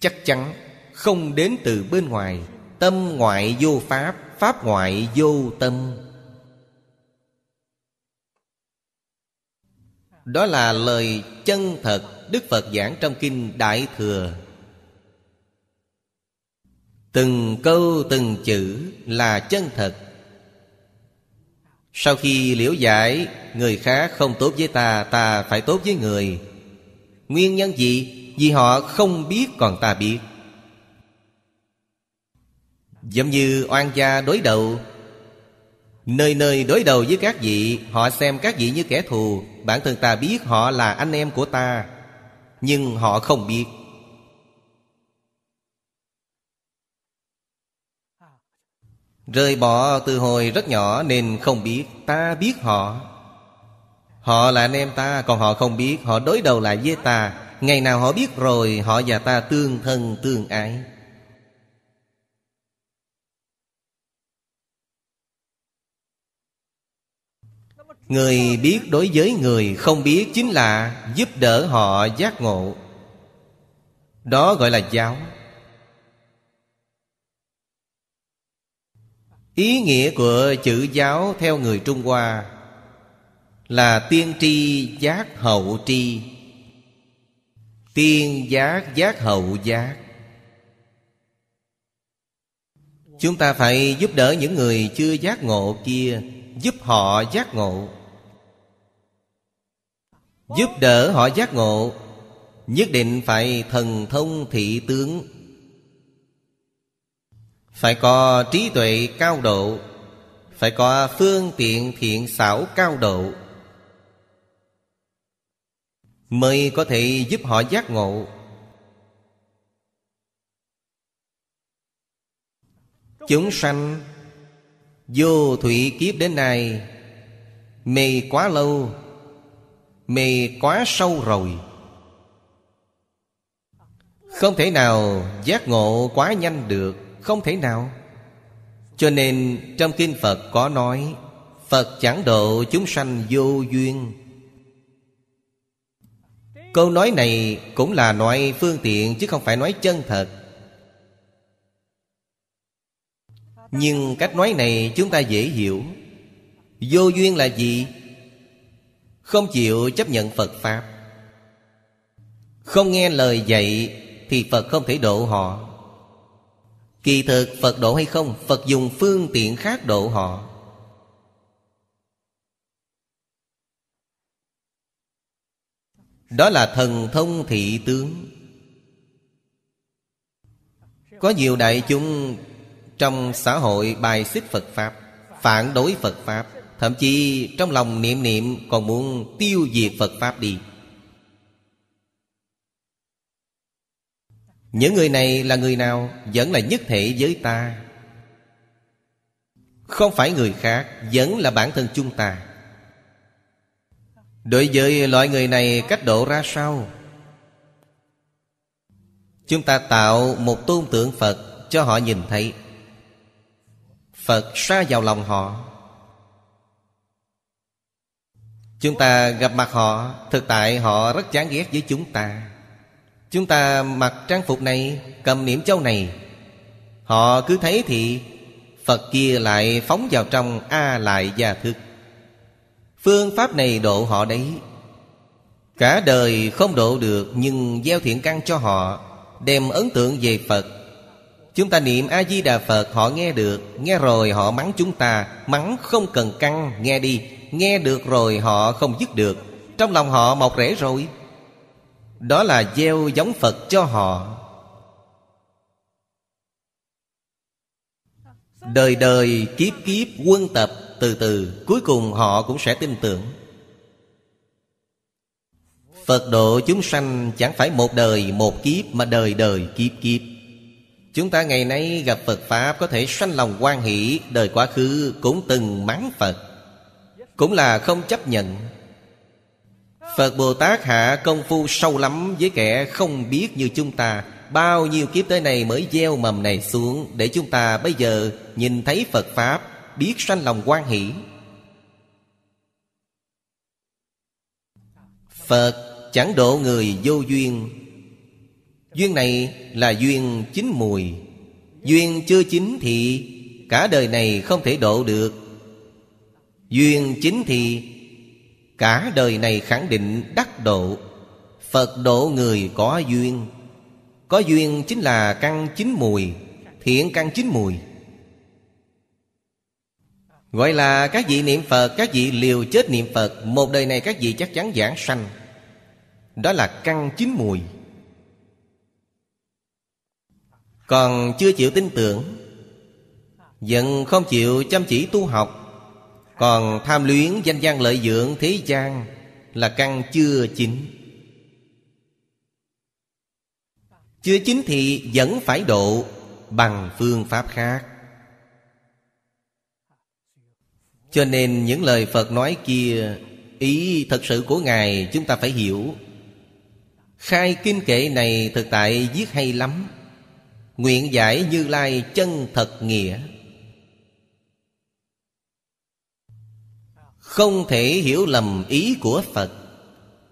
Chắc chắn không đến từ bên ngoài tâm ngoại vô pháp pháp ngoại vô tâm. Đó là lời chân thật đức phật giảng trong kinh đại thừa. Từng câu từng chữ là chân thật. Sau khi liễu giải, Người khác không tốt với ta Ta phải tốt với người. Nguyên nhân gì? Vì họ không biết còn ta biết. Giống như oan gia đối đầu. Nơi nơi đối đầu với các vị, Họ xem các vị như kẻ thù. Bản thân ta biết họ là anh em của ta, Nhưng họ không biết. Rời bỏ từ hồi rất nhỏ nên không biết Ta biết họ. Họ là anh em ta, Còn họ không biết Họ đối đầu lại với ta. Ngày nào họ biết rồi, Họ và ta tương thân tương ái. Người biết đối với người, không biết Chính là giúp đỡ họ giác ngộ. Đó gọi là giáo. Ý nghĩa của chữ giáo theo người Trung Hoa Là tiên tri giác hậu tri. Tiên giác giác hậu giác. Chúng ta phải giúp đỡ những người chưa giác ngộ kia. Giúp họ giác ngộ. Giúp đỡ họ giác ngộ, Nhất định phải thần thông thị tướng. Phải có trí tuệ cao độ, Phải có phương tiện thiện xảo cao độ. Mới có thể giúp họ giác ngộ. Chúng sanh Vô thủy kiếp đến nay, Mê quá lâu, Mê quá sâu rồi. Không thể nào giác ngộ quá nhanh được, Không thể nào. Cho nên trong Kinh Phật có nói, Phật chẳng độ chúng sanh vô duyên. Câu nói này cũng là nói phương tiện Chứ không phải nói chân thật. Nhưng cách nói này chúng ta dễ hiểu. Vô duyên là gì? Không chịu chấp nhận Phật Pháp. Không nghe lời dạy Thì Phật không thể độ họ. Kỳ thực Phật độ hay không, Phật dùng phương tiện khác độ họ. Đó là thần thông thị tướng. Có nhiều đại chúng trong xã hội bài xích Phật Pháp, Phản đối Phật Pháp, Thậm chí trong lòng niệm niệm Còn muốn tiêu diệt Phật Pháp đi. Những người này là người nào Vẫn là nhất thể với ta? Không phải người khác, Vẫn là bản thân chúng ta. Đối với loại người này, cách độ ra sao? Chúng ta tạo một tôn tượng Phật Cho họ nhìn thấy. Phật xa vào lòng họ. Chúng ta gặp mặt họ, Thực tại họ rất chán ghét với chúng ta. Chúng ta mặc trang phục này, Cầm niệm châu này. Họ cứ thấy thì Phật kia lại phóng vào trong A lại gia thức. Phương pháp này độ họ đấy. Cả đời không độ được, Nhưng gieo thiện căn cho họ, Đem ấn tượng về Phật Chúng ta niệm A-di-đà Phật, Họ nghe được, Nghe rồi họ mắng chúng ta. Mắng không cần căng, Nghe đi. Nghe được rồi họ không dứt được. Trong lòng họ mọc rễ rồi. Đó là gieo giống Phật cho họ. Đời đời kiếp kiếp quân tập, Từ từ, cuối cùng họ cũng sẽ tin tưởng. Phật độ chúng sanh chẳng phải một đời, một kiếp Mà đời đời kiếp kiếp. Chúng ta ngày nay gặp Phật Pháp Có thể sanh lòng quan hỷ, Đời quá khứ cũng từng mắng Phật. Cũng là không chấp nhận. Phật Bồ Tát hạ công phu sâu lắm Với kẻ không biết như chúng ta. Bao nhiêu kiếp tới này mới gieo mầm này xuống Để chúng ta bây giờ nhìn thấy Phật Pháp, Biết sanh lòng quan hỷ. Phật chẳng độ người vô duyên. Duyên này là duyên chín mùi. Duyên chưa chín thì Cả đời này không thể độ được. Duyên chín thì Cả đời này khẳng định đắc độ. Phật độ người có duyên. Có duyên chính là căn chín mùi, Thiện căn chín mùi. Gọi là các vị niệm Phật, Các vị liều chết niệm Phật, Một đời này các vị chắc chắn giảng sanh. Đó là căn chín mùi. Còn chưa chịu tin tưởng, Vẫn không chịu chăm chỉ tu học, Còn tham luyến danh gian lợi dưỡng thế gian Là căn chưa chín Chưa chín thì vẫn phải độ Bằng phương pháp khác. Cho nên những lời Phật nói kia, Ý thật sự của Ngài chúng ta phải hiểu. Khai kinh kệ này thực tại viết hay lắm. Nguyện giải Như Lai chân thật nghĩa. Không thể hiểu lầm ý của Phật.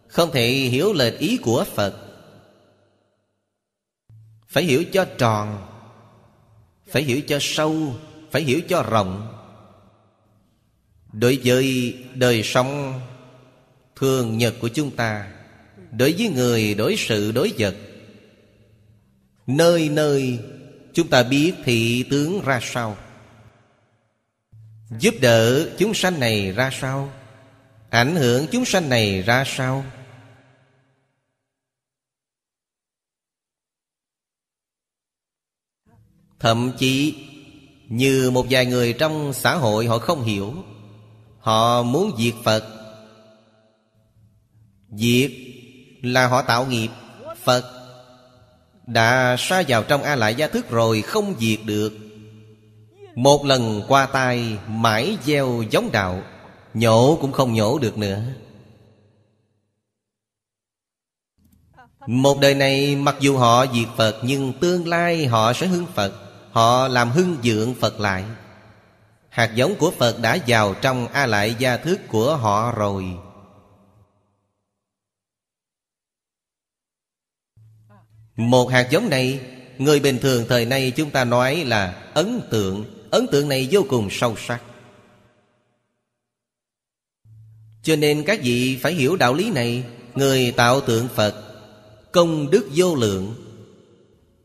Không thể hiểu lệch ý của Phật. Phải hiểu cho tròn. Phải hiểu cho sâu. Phải hiểu cho rộng. Đối với đời sống thường nhật của chúng ta, Đối với người, đối sự, đối vật Nơi nơi chúng ta biết thị tướng ra sao? Giúp đỡ chúng sanh này ra sao? Ảnh hưởng chúng sanh này ra sao? Thậm chí, Như một vài người trong xã hội họ không hiểu, Họ muốn diệt Phật. Diệt là họ tạo nghiệp, Phật đã xa vào trong A Lại Gia Thức rồi không diệt được. Một lần qua tay, mãi gieo giống đạo, Nhổ cũng không nhổ được nữa. Một đời này, mặc dù họ diệt Phật, Nhưng tương lai họ sẽ hưng Phật, Họ làm hưng dưỡng Phật lại. Hạt giống của Phật đã vào trong A Lại Gia Thức của họ rồi. Một hạt giống này, Người bình thường thời nay chúng ta nói là ấn tượng. Ấn tượng này vô cùng sâu sắc. Cho nên các vị phải hiểu đạo lý này. Người tạo tượng Phật, Công đức vô lượng.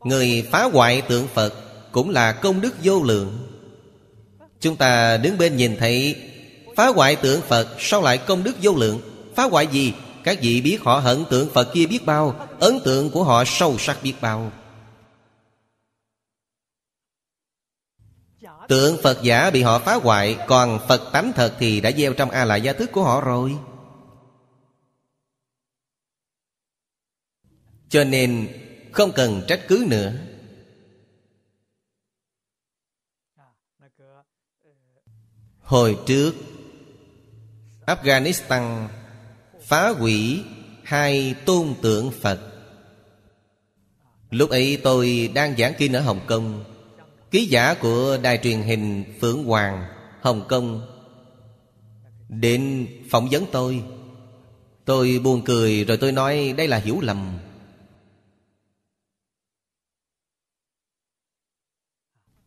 Người phá hoại tượng Phật Cũng là công đức vô lượng. Chúng ta đứng bên nhìn thấy, Phá hoại tượng Phật Sao lại công đức vô lượng? Phá hoại gì? Các vị biết họ hận tượng Phật kia biết bao, Ấn tượng của họ sâu sắc biết bao. Tượng Phật giả bị họ phá hoại, Còn Phật tánh thật thì đã gieo trong A lại gia thức của họ rồi. Cho nên, không cần trách cứ nữa. Hồi trước, Afghanistan phá hủy hai tôn tượng Phật. Lúc ấy tôi đang giảng kinh ở Hồng Kông, Ký giả của đài truyền hình Phượng Hoàng, Hồng Kông. Đến phỏng vấn tôi Tôi buồn cười rồi tôi nói, đây là hiểu lầm.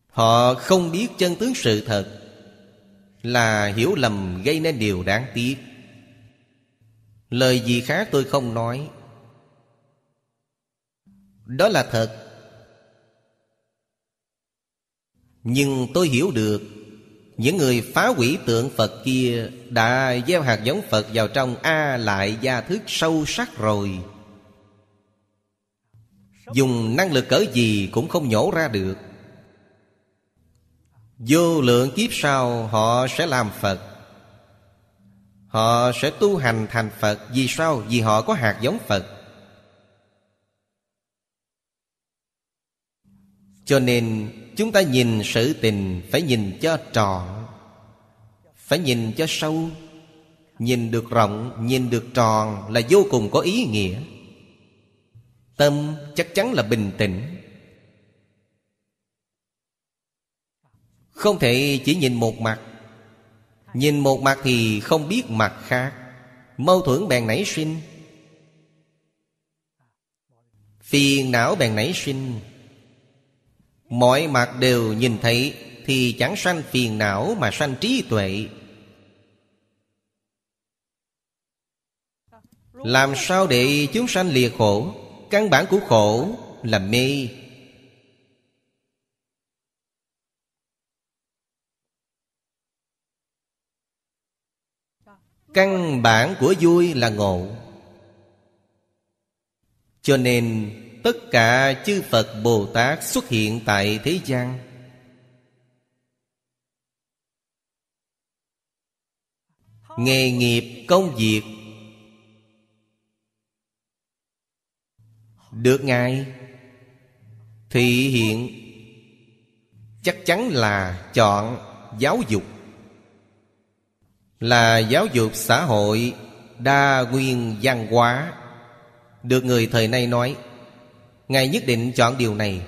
Họ không biết chân tướng sự thật Là hiểu lầm gây nên điều đáng tiếc. Lời gì khác tôi không nói. Đó là thật. Nhưng tôi hiểu được, Những người phá hủy tượng Phật kia Đã gieo hạt giống Phật vào trong A lại gia thức sâu sắc rồi. Dùng năng lực cỡ gì cũng không nhổ ra được. Vô lượng kiếp sau họ sẽ làm Phật. Họ sẽ tu hành thành Phật Vì sao? Vì họ có hạt giống Phật. Cho nên, chúng ta nhìn sự tình Phải nhìn cho tròn, Phải nhìn cho sâu. Nhìn được rộng, Nhìn được tròn Là vô cùng có ý nghĩa. Tâm chắc chắn là bình tĩnh. Không thể chỉ nhìn một mặt Nhìn một mặt thì không biết mặt khác. Mâu thuẫn bèn nảy sinh. Phiền não bèn nảy sinh. Mọi mặt đều nhìn thấy Thì chẳng sanh phiền não mà sanh trí tuệ. Làm sao để chúng sanh lìa khổ? Căn bản của khổ là mê. Căn bản của vui là ngộ. Cho nên, tất cả chư Phật Bồ Tát xuất hiện tại thế gian. Nghề nghiệp, công việc. Được Ngài. Thị hiện. Chắc chắn là chọn giáo dục là giáo dục xã hội đa nguyên văn hóa. Được người thời nay nói, ngài nhất định chọn điều này.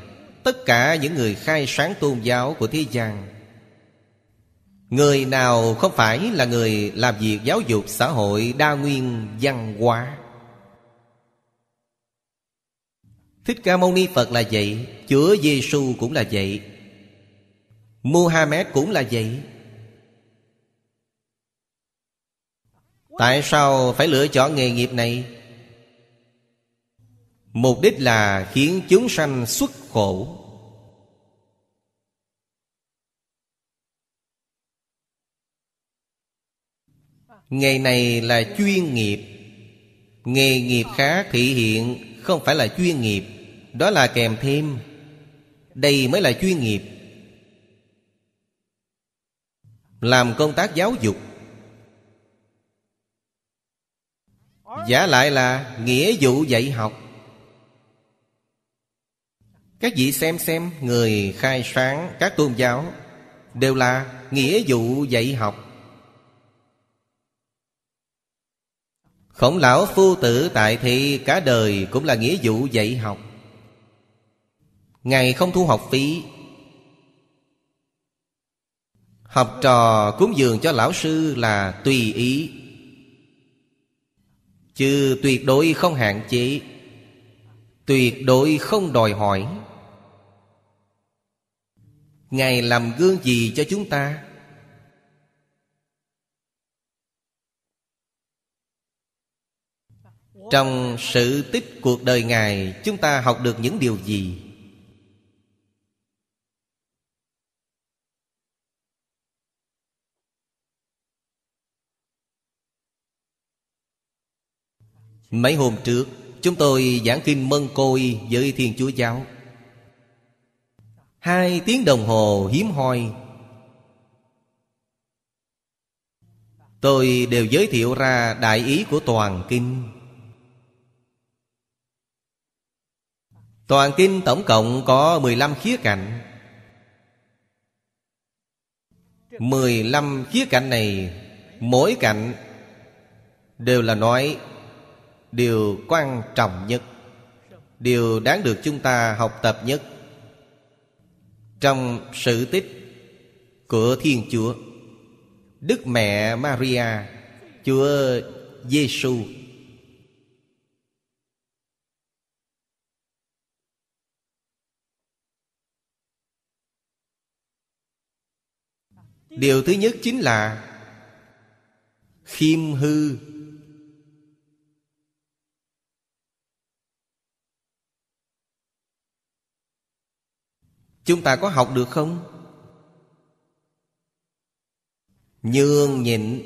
Tất cả những người khai sáng tôn giáo của thế gian, Người nào không phải là người làm việc giáo dục xã hội đa nguyên văn hóa. Thích Ca Mâu Ni Phật là vậy, Chúa Giêsu cũng là vậy Muhammad cũng là vậy. Tại sao phải lựa chọn nghề nghiệp này? Mục đích là khiến chúng sanh xuất khổ. Nghề này là chuyên nghiệp. Nghề nghiệp khác thị hiện, không phải là chuyên nghiệp, Đó là kèm thêm. Đây mới là chuyên nghiệp. Làm công tác giáo dục. Giả lại là nghĩa vụ dạy học. Các vị xem xem, Người khai sáng các tôn giáo Đều là nghĩa vụ dạy học. Khổng lão phu tử tại thị cả đời Cũng là nghĩa vụ dạy học. Ngài không thu học phí. Học trò cúng dường cho lão sư là tùy ý. Chứ tuyệt đối không hạn chế, Tuyệt đối không đòi hỏi. Ngài làm gương gì cho chúng ta? Trong sự tích cuộc đời Ngài, Chúng ta học được những điều gì? Mấy hôm trước, Chúng tôi giảng kinh Mân Côi với Thiên Chúa Giáo. Hai tiếng đồng hồ hiếm hoi. Tôi đều giới thiệu ra đại ý của toàn kinh. Toàn kinh tổng cộng có 15 khía cạnh. 15 khía cạnh này, Mỗi cạnh Đều là nói Điều quan trọng nhất, Điều đáng được chúng ta học tập nhất Trong sự tích của Thiên Chúa, Đức Mẹ Maria, Chúa Giêsu Điều thứ nhất chính là Khiêm hư. Chúng ta có học được không? Nhường nhịn.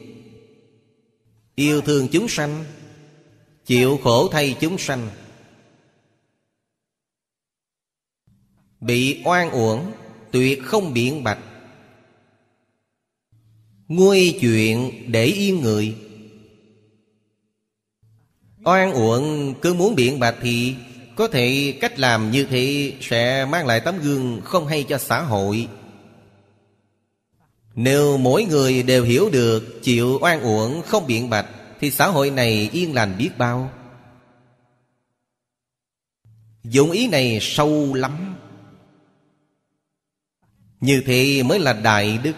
Yêu thương chúng sanh, Chịu khổ thay chúng sanh. Bị oan uổng, Tuyệt không biện bạch. Nguôi chuyện để yên người. Oan uổng cứ muốn biện bạch thì có thể cách làm như thế Sẽ mang lại tấm gương không hay cho xã hội. Nếu mỗi người đều hiểu được Chịu oan uổng không biện bạch, Thì xã hội này yên lành biết bao. Dụng ý này sâu lắm. Như thế mới là đại đức.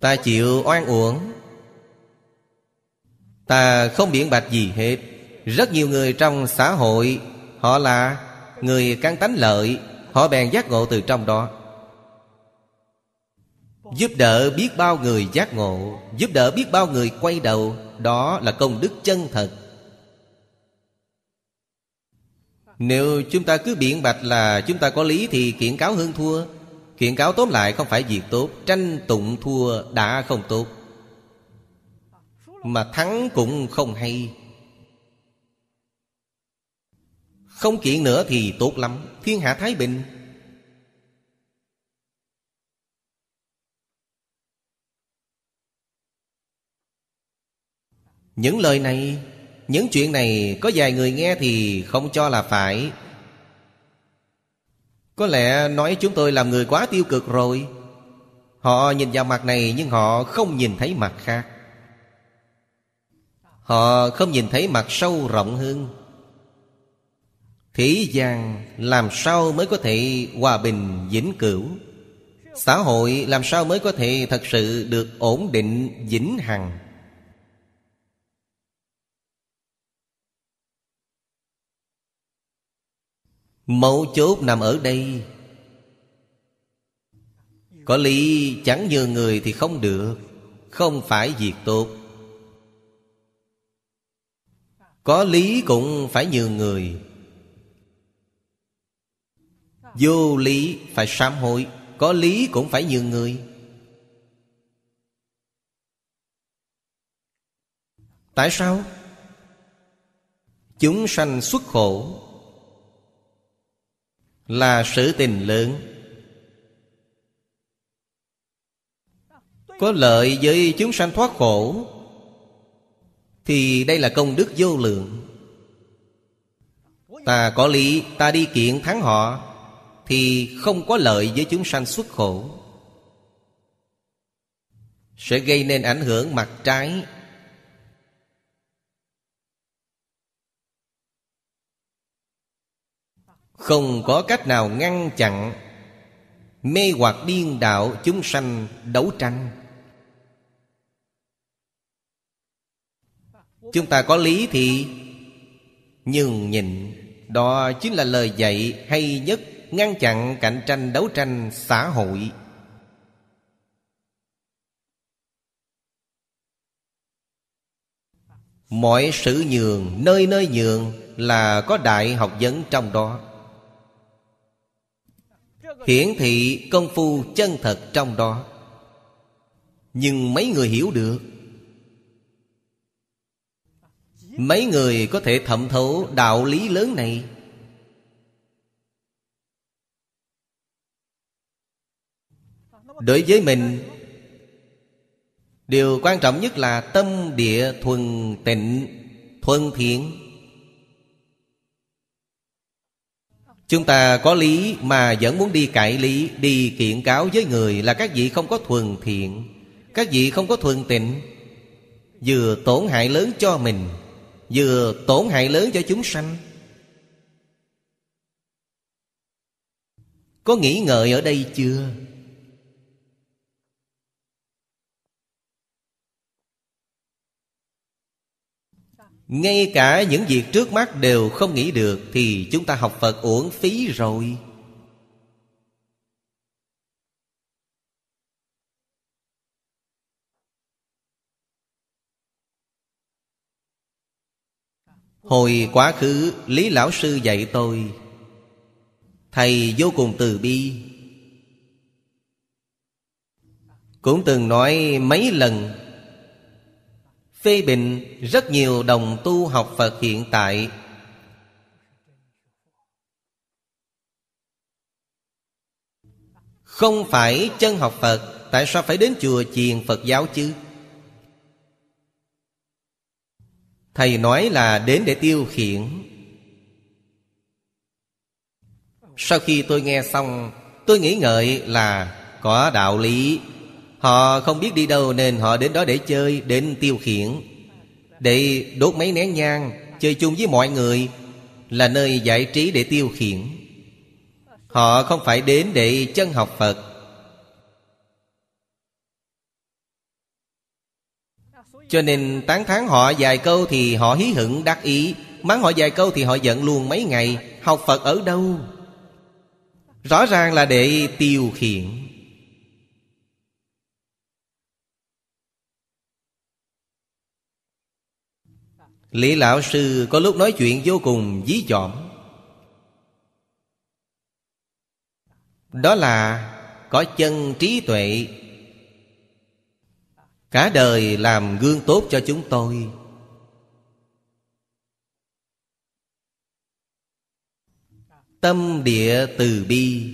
Ta chịu oan uổng Ta không biện bạch gì hết. Rất nhiều người trong xã hội, Họ là người cán tánh lợi, Họ bèn giác ngộ từ trong đó. Giúp đỡ biết bao người giác ngộ, Giúp đỡ biết bao người quay đầu, Đó là công đức chân thật. Nếu chúng ta cứ biện bạch là chúng ta có lý Thì kiện cáo hơn thua. Kiện cáo tóm lại không phải việc tốt, Tranh tụng thua đã không tốt. Mà thắng cũng không hay. Không kiện nữa thì tốt lắm, Thiên hạ Thái Bình. Những lời này, Những chuyện này Có vài người nghe thì không cho là phải. Có lẽ nói chúng tôi làm người quá tiêu cực rồi. Họ nhìn vào mặt này nhưng họ không nhìn thấy mặt khác. Họ không nhìn thấy mặt sâu rộng hơn. Thế gian làm sao mới có thể hòa bình, vĩnh cửu? Xã hội làm sao mới có thể thật sự được ổn định, vĩnh hằng? Mấu chốt nằm ở đây. Có lý, chẳng nhường người thì không được, Không phải việc tốt. Có lý cũng phải nhường người. Vô lý phải sám hối, Có lý cũng phải nhường người. Tại sao? Chúng sanh xuất khổ Là sự tình lớn. Có lợi với chúng sanh thoát khổ thì đây là công đức vô lượng. Ta có lý, Ta đi kiện thắng họ, thì không có lợi với chúng sanh xuất khổ. Sẽ gây nên ảnh hưởng mặt trái. Không có cách nào ngăn chặn mê hoặc điên đạo chúng sanh đấu tranh. Chúng ta có lý thì nhường nhịn đó chính là lời dạy hay nhất ngăn chặn cạnh tranh đấu tranh xã hội. Mọi sự nhường, nơi nơi nhường là có đại học vấn trong đó. Hiển thị công phu chân thật trong đó. Nhưng mấy người hiểu được mấy người có thể thẩm thấu đạo lý lớn này? Đối với mình, Điều quan trọng nhất là tâm địa thuần tịnh, Thuần thiện. Chúng ta có lý mà vẫn muốn đi cãi lý, Đi kiện cáo với người là các vị không có thuần thiện, Các vị không có thuần tịnh, Vừa tổn hại lớn cho mình. Vừa tổn hại lớn cho chúng sanh Có nghĩ ngợi ở đây chưa? Ngay cả những việc trước mắt đều không nghĩ được Thì chúng ta học Phật uổng phí rồi Hồi quá khứ, Lý Lão Sư dạy tôi, Thầy vô cùng từ bi. Cũng từng nói mấy lần, phê bình rất nhiều đồng tu học Phật hiện tại. Không phải chân học Phật, Tại sao phải đến chùa chiền Phật giáo chứ? Thầy nói là đến để tiêu khiển. Sau khi tôi nghe xong, Tôi nghĩ ngợi là có đạo lý. Họ không biết đi đâu nên họ đến đó để chơi, Đến tiêu khiển. Để đốt mấy nén nhang, Chơi chung với mọi người Là nơi giải trí để tiêu khiển. Họ không phải đến để chân học Phật Cho nên tán thán họ vài câu thì họ hí hửng đắc ý. Mắng họ vài câu thì họ giận luôn mấy ngày. Học Phật ở đâu? Rõ ràng là để tiêu khiển. Lý Lão Sư có lúc nói chuyện vô cùng dí dỏm. Đó là có chân trí tuệ. Cả đời làm gương tốt cho chúng tôi. Tâm địa từ bi.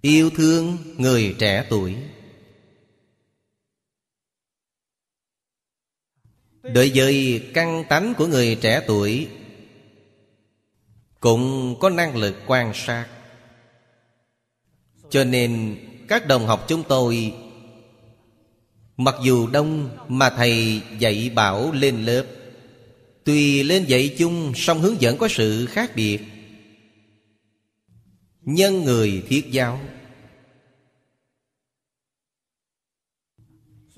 Yêu thương người trẻ tuổi. Đối với căn tánh của người trẻ tuổi, Cũng có năng lực quan sát. Cho nên các đồng học chúng tôi, Mặc dù đông mà thầy dạy bảo lên lớp. Tùy lên dạy chung, song hướng dẫn có sự khác biệt. Nhân người thiết giáo.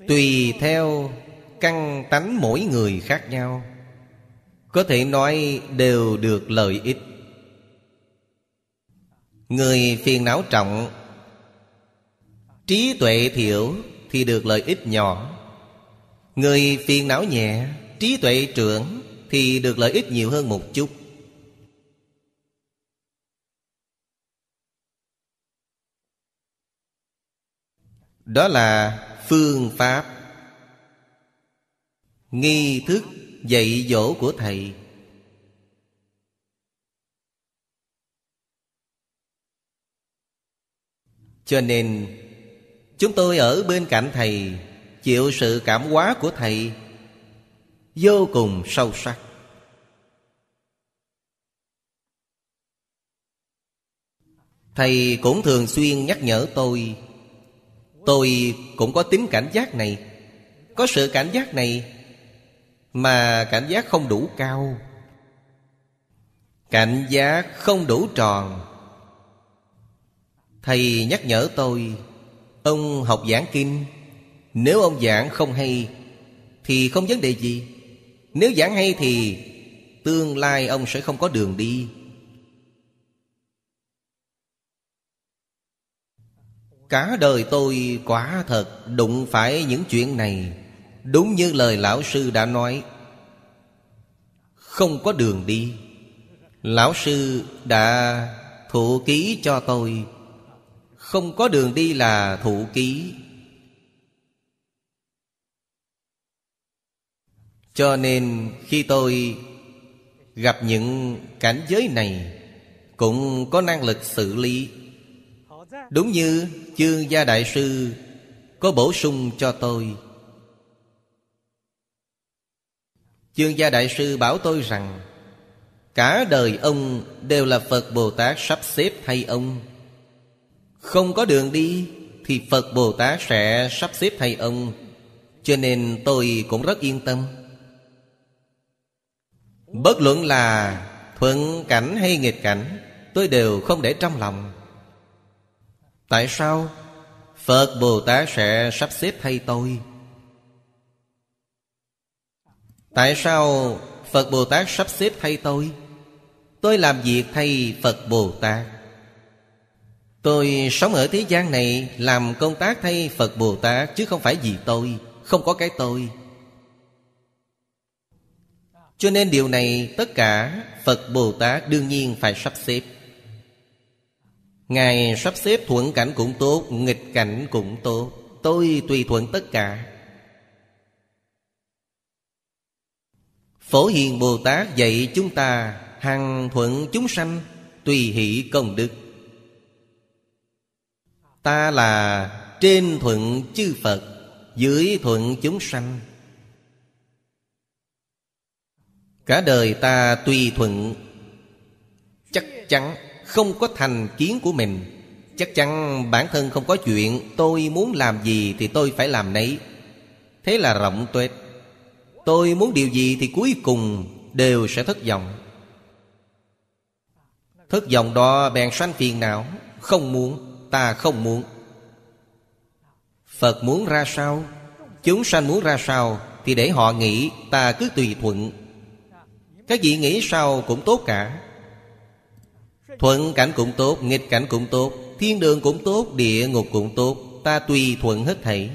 Tùy theo căn tánh mỗi người khác nhau, Có thể nói đều được lợi ích. Người phiền não trọng Trí tuệ thiểu thì được lợi ích nhỏ. Người phiền não nhẹ, Trí tuệ trưởng Thì được lợi ích nhiều hơn một chút. Đó là phương pháp. Nghi thức dạy dỗ của Thầy. Cho nên Chúng tôi ở bên cạnh Thầy, Chịu sự cảm hóa của Thầy Vô cùng sâu sắc. Thầy cũng thường xuyên nhắc nhở tôi. Tôi cũng có tính cảnh giác này. Có sự cảnh giác này Mà cảnh giác không đủ cao. Cảnh giác không đủ tròn. Thầy nhắc nhở tôi. Ông học giảng kinh. Nếu ông giảng không hay, Thì không vấn đề gì. Nếu giảng hay thì Tương lai ông sẽ không có đường đi. Cả đời tôi quả thật đụng phải những chuyện này. Đúng như lời lão sư đã nói, Không có đường đi. Lão sư đã thụ ký cho tôi. Không có đường đi là thụ ký. Cho nên khi tôi gặp những cảnh giới này, Cũng có năng lực xử lý. Đúng như chương gia đại sư Có bổ sung cho tôi. Chương gia đại sư bảo tôi rằng, Cả đời ông đều là Phật Bồ Tát sắp xếp thay ông? Không có đường đi, Thì Phật Bồ Tát sẽ sắp xếp thay ông. Cho nên tôi cũng rất yên tâm. Bất luận là thuận cảnh hay nghịch cảnh, Tôi đều không để trong lòng. Tại sao? Phật Bồ Tát sẽ sắp xếp thay tôi. Tại sao Phật Bồ Tát sắp xếp thay tôi? Tôi làm việc thay Phật Bồ Tát. Tôi sống ở thế gian này Làm công tác thay Phật Bồ Tát Chứ không phải vì tôi, Không có cái tôi. Cho nên điều này Tất cả Phật Bồ Tát đương nhiên phải sắp xếp. Ngài sắp xếp thuận cảnh cũng tốt, Nghịch cảnh cũng tốt. Tôi tùy thuận tất cả. Phổ Hiền Bồ Tát dạy chúng ta Hằng thuận chúng sanh, Tùy hỷ công đức. Ta là trên thuận chư Phật, Dưới thuận chúng sanh. Cả đời ta tùy thuận, Chắc chắn không có thành kiến của mình. Chắc chắn bản thân không có chuyện, tôi muốn làm gì thì tôi phải làm nấy. Thế là rộng tuệt. Tôi muốn điều gì thì cuối cùng đều sẽ thất vọng. Thất vọng đó bèn sanh phiền não, không muốn ta không muốn. Phật muốn ra sao? Chúng sanh muốn ra sao thì để họ nghĩ ta cứ tùy thuận. Các vị nghĩ sao cũng tốt cả. Thuận cảnh cũng tốt, nghịch cảnh cũng tốt Thiên đường cũng tốt, địa ngục cũng tốt Ta tùy thuận hết thảy.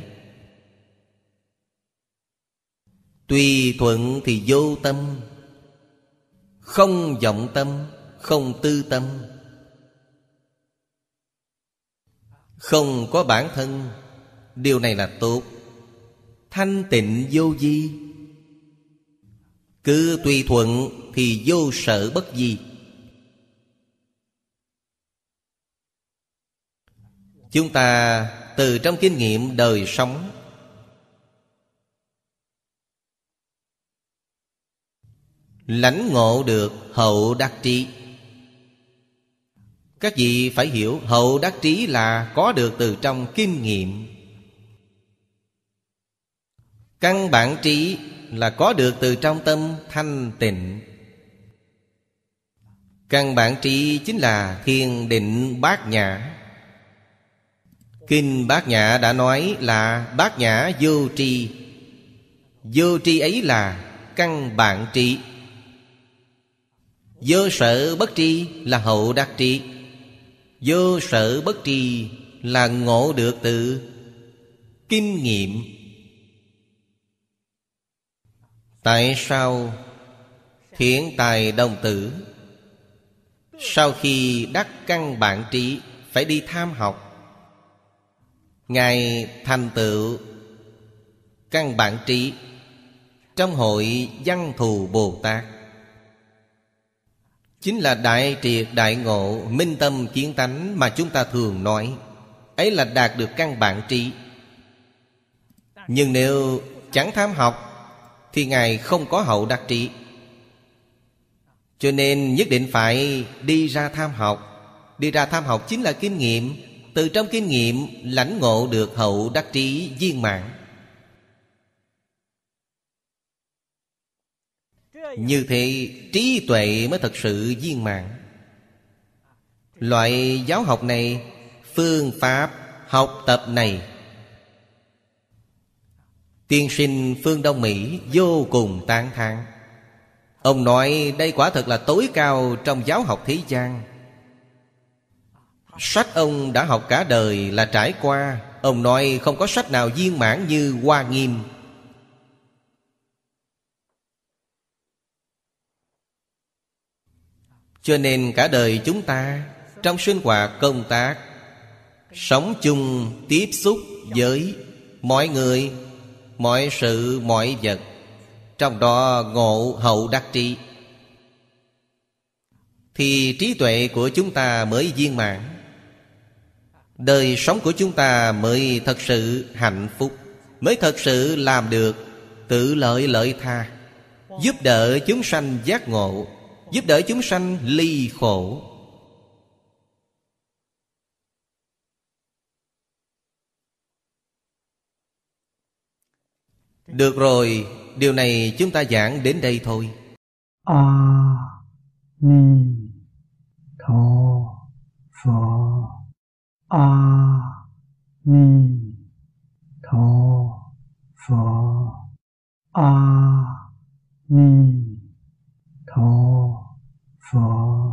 Tùy thuận thì vô tâm Không vọng tâm Không tư tâm. Không có bản thân. Điều này là tốt. Thanh tịnh vô di Cứ tùy thuận thì vô sở bất di. Chúng ta từ trong kinh nghiệm đời sống, Lãnh ngộ được hậu đắc trí. Các vị phải hiểu, hậu đắc trí là có được từ trong kinh nghiệm. Căn bản trí là có được từ trong tâm thanh tịnh. Căn bản trí chính là thiền định bát nhã. Kinh bát nhã đã nói là bát nhã vô tri. Vô tri ấy là căn bản trí. Vô sở bất tri là hậu đắc trí. Vô sở bất tri là ngộ được từ kinh nghiệm. Tại sao thiện tài đồng tử? Sau khi đắc căn bản trí, Phải đi tham học. Ngài thành tựu căn bản trí Trong hội văn thù Bồ Tát. Chính là đại triệt đại ngộ, Minh tâm kiến tánh mà chúng ta thường nói. Ấy là đạt được căn bản trí. Nhưng nếu chẳng tham học, Thì Ngài không có hậu đắc trí. Cho nên nhất định phải đi ra tham học. Đi ra tham học chính là kinh nghiệm. Từ trong kinh nghiệm lãnh ngộ được hậu đắc trí viên mạng Như thế trí tuệ mới thật sự viên mãn. Loại giáo học này, Phương pháp học tập này, Tiên sinh phương Đông Mỹ vô cùng tán thán. Ông nói đây quả thật là tối cao trong giáo học thế gian. Sách ông đã học cả đời là trải qua, Ông nói không có sách nào viên mãn như Hoa Nghiêm. Cho nên cả đời chúng ta, Trong sinh hoạt công tác, Sống chung, tiếp xúc với mọi người, Mọi sự, mọi vật, Trong đó ngộ hậu đắc trí Thì trí tuệ của chúng ta mới viên mãn. Đời sống của chúng ta mới thật sự hạnh phúc, Mới thật sự làm được tự lợi lợi tha, Giúp đỡ chúng sanh giác ngộ. Giúp đỡ chúng sanh ly khổ. Được rồi, điều này chúng ta giảng đến đây thôi. A Ni Tho Phở A Ni Tho Phở A Ni Tho 啊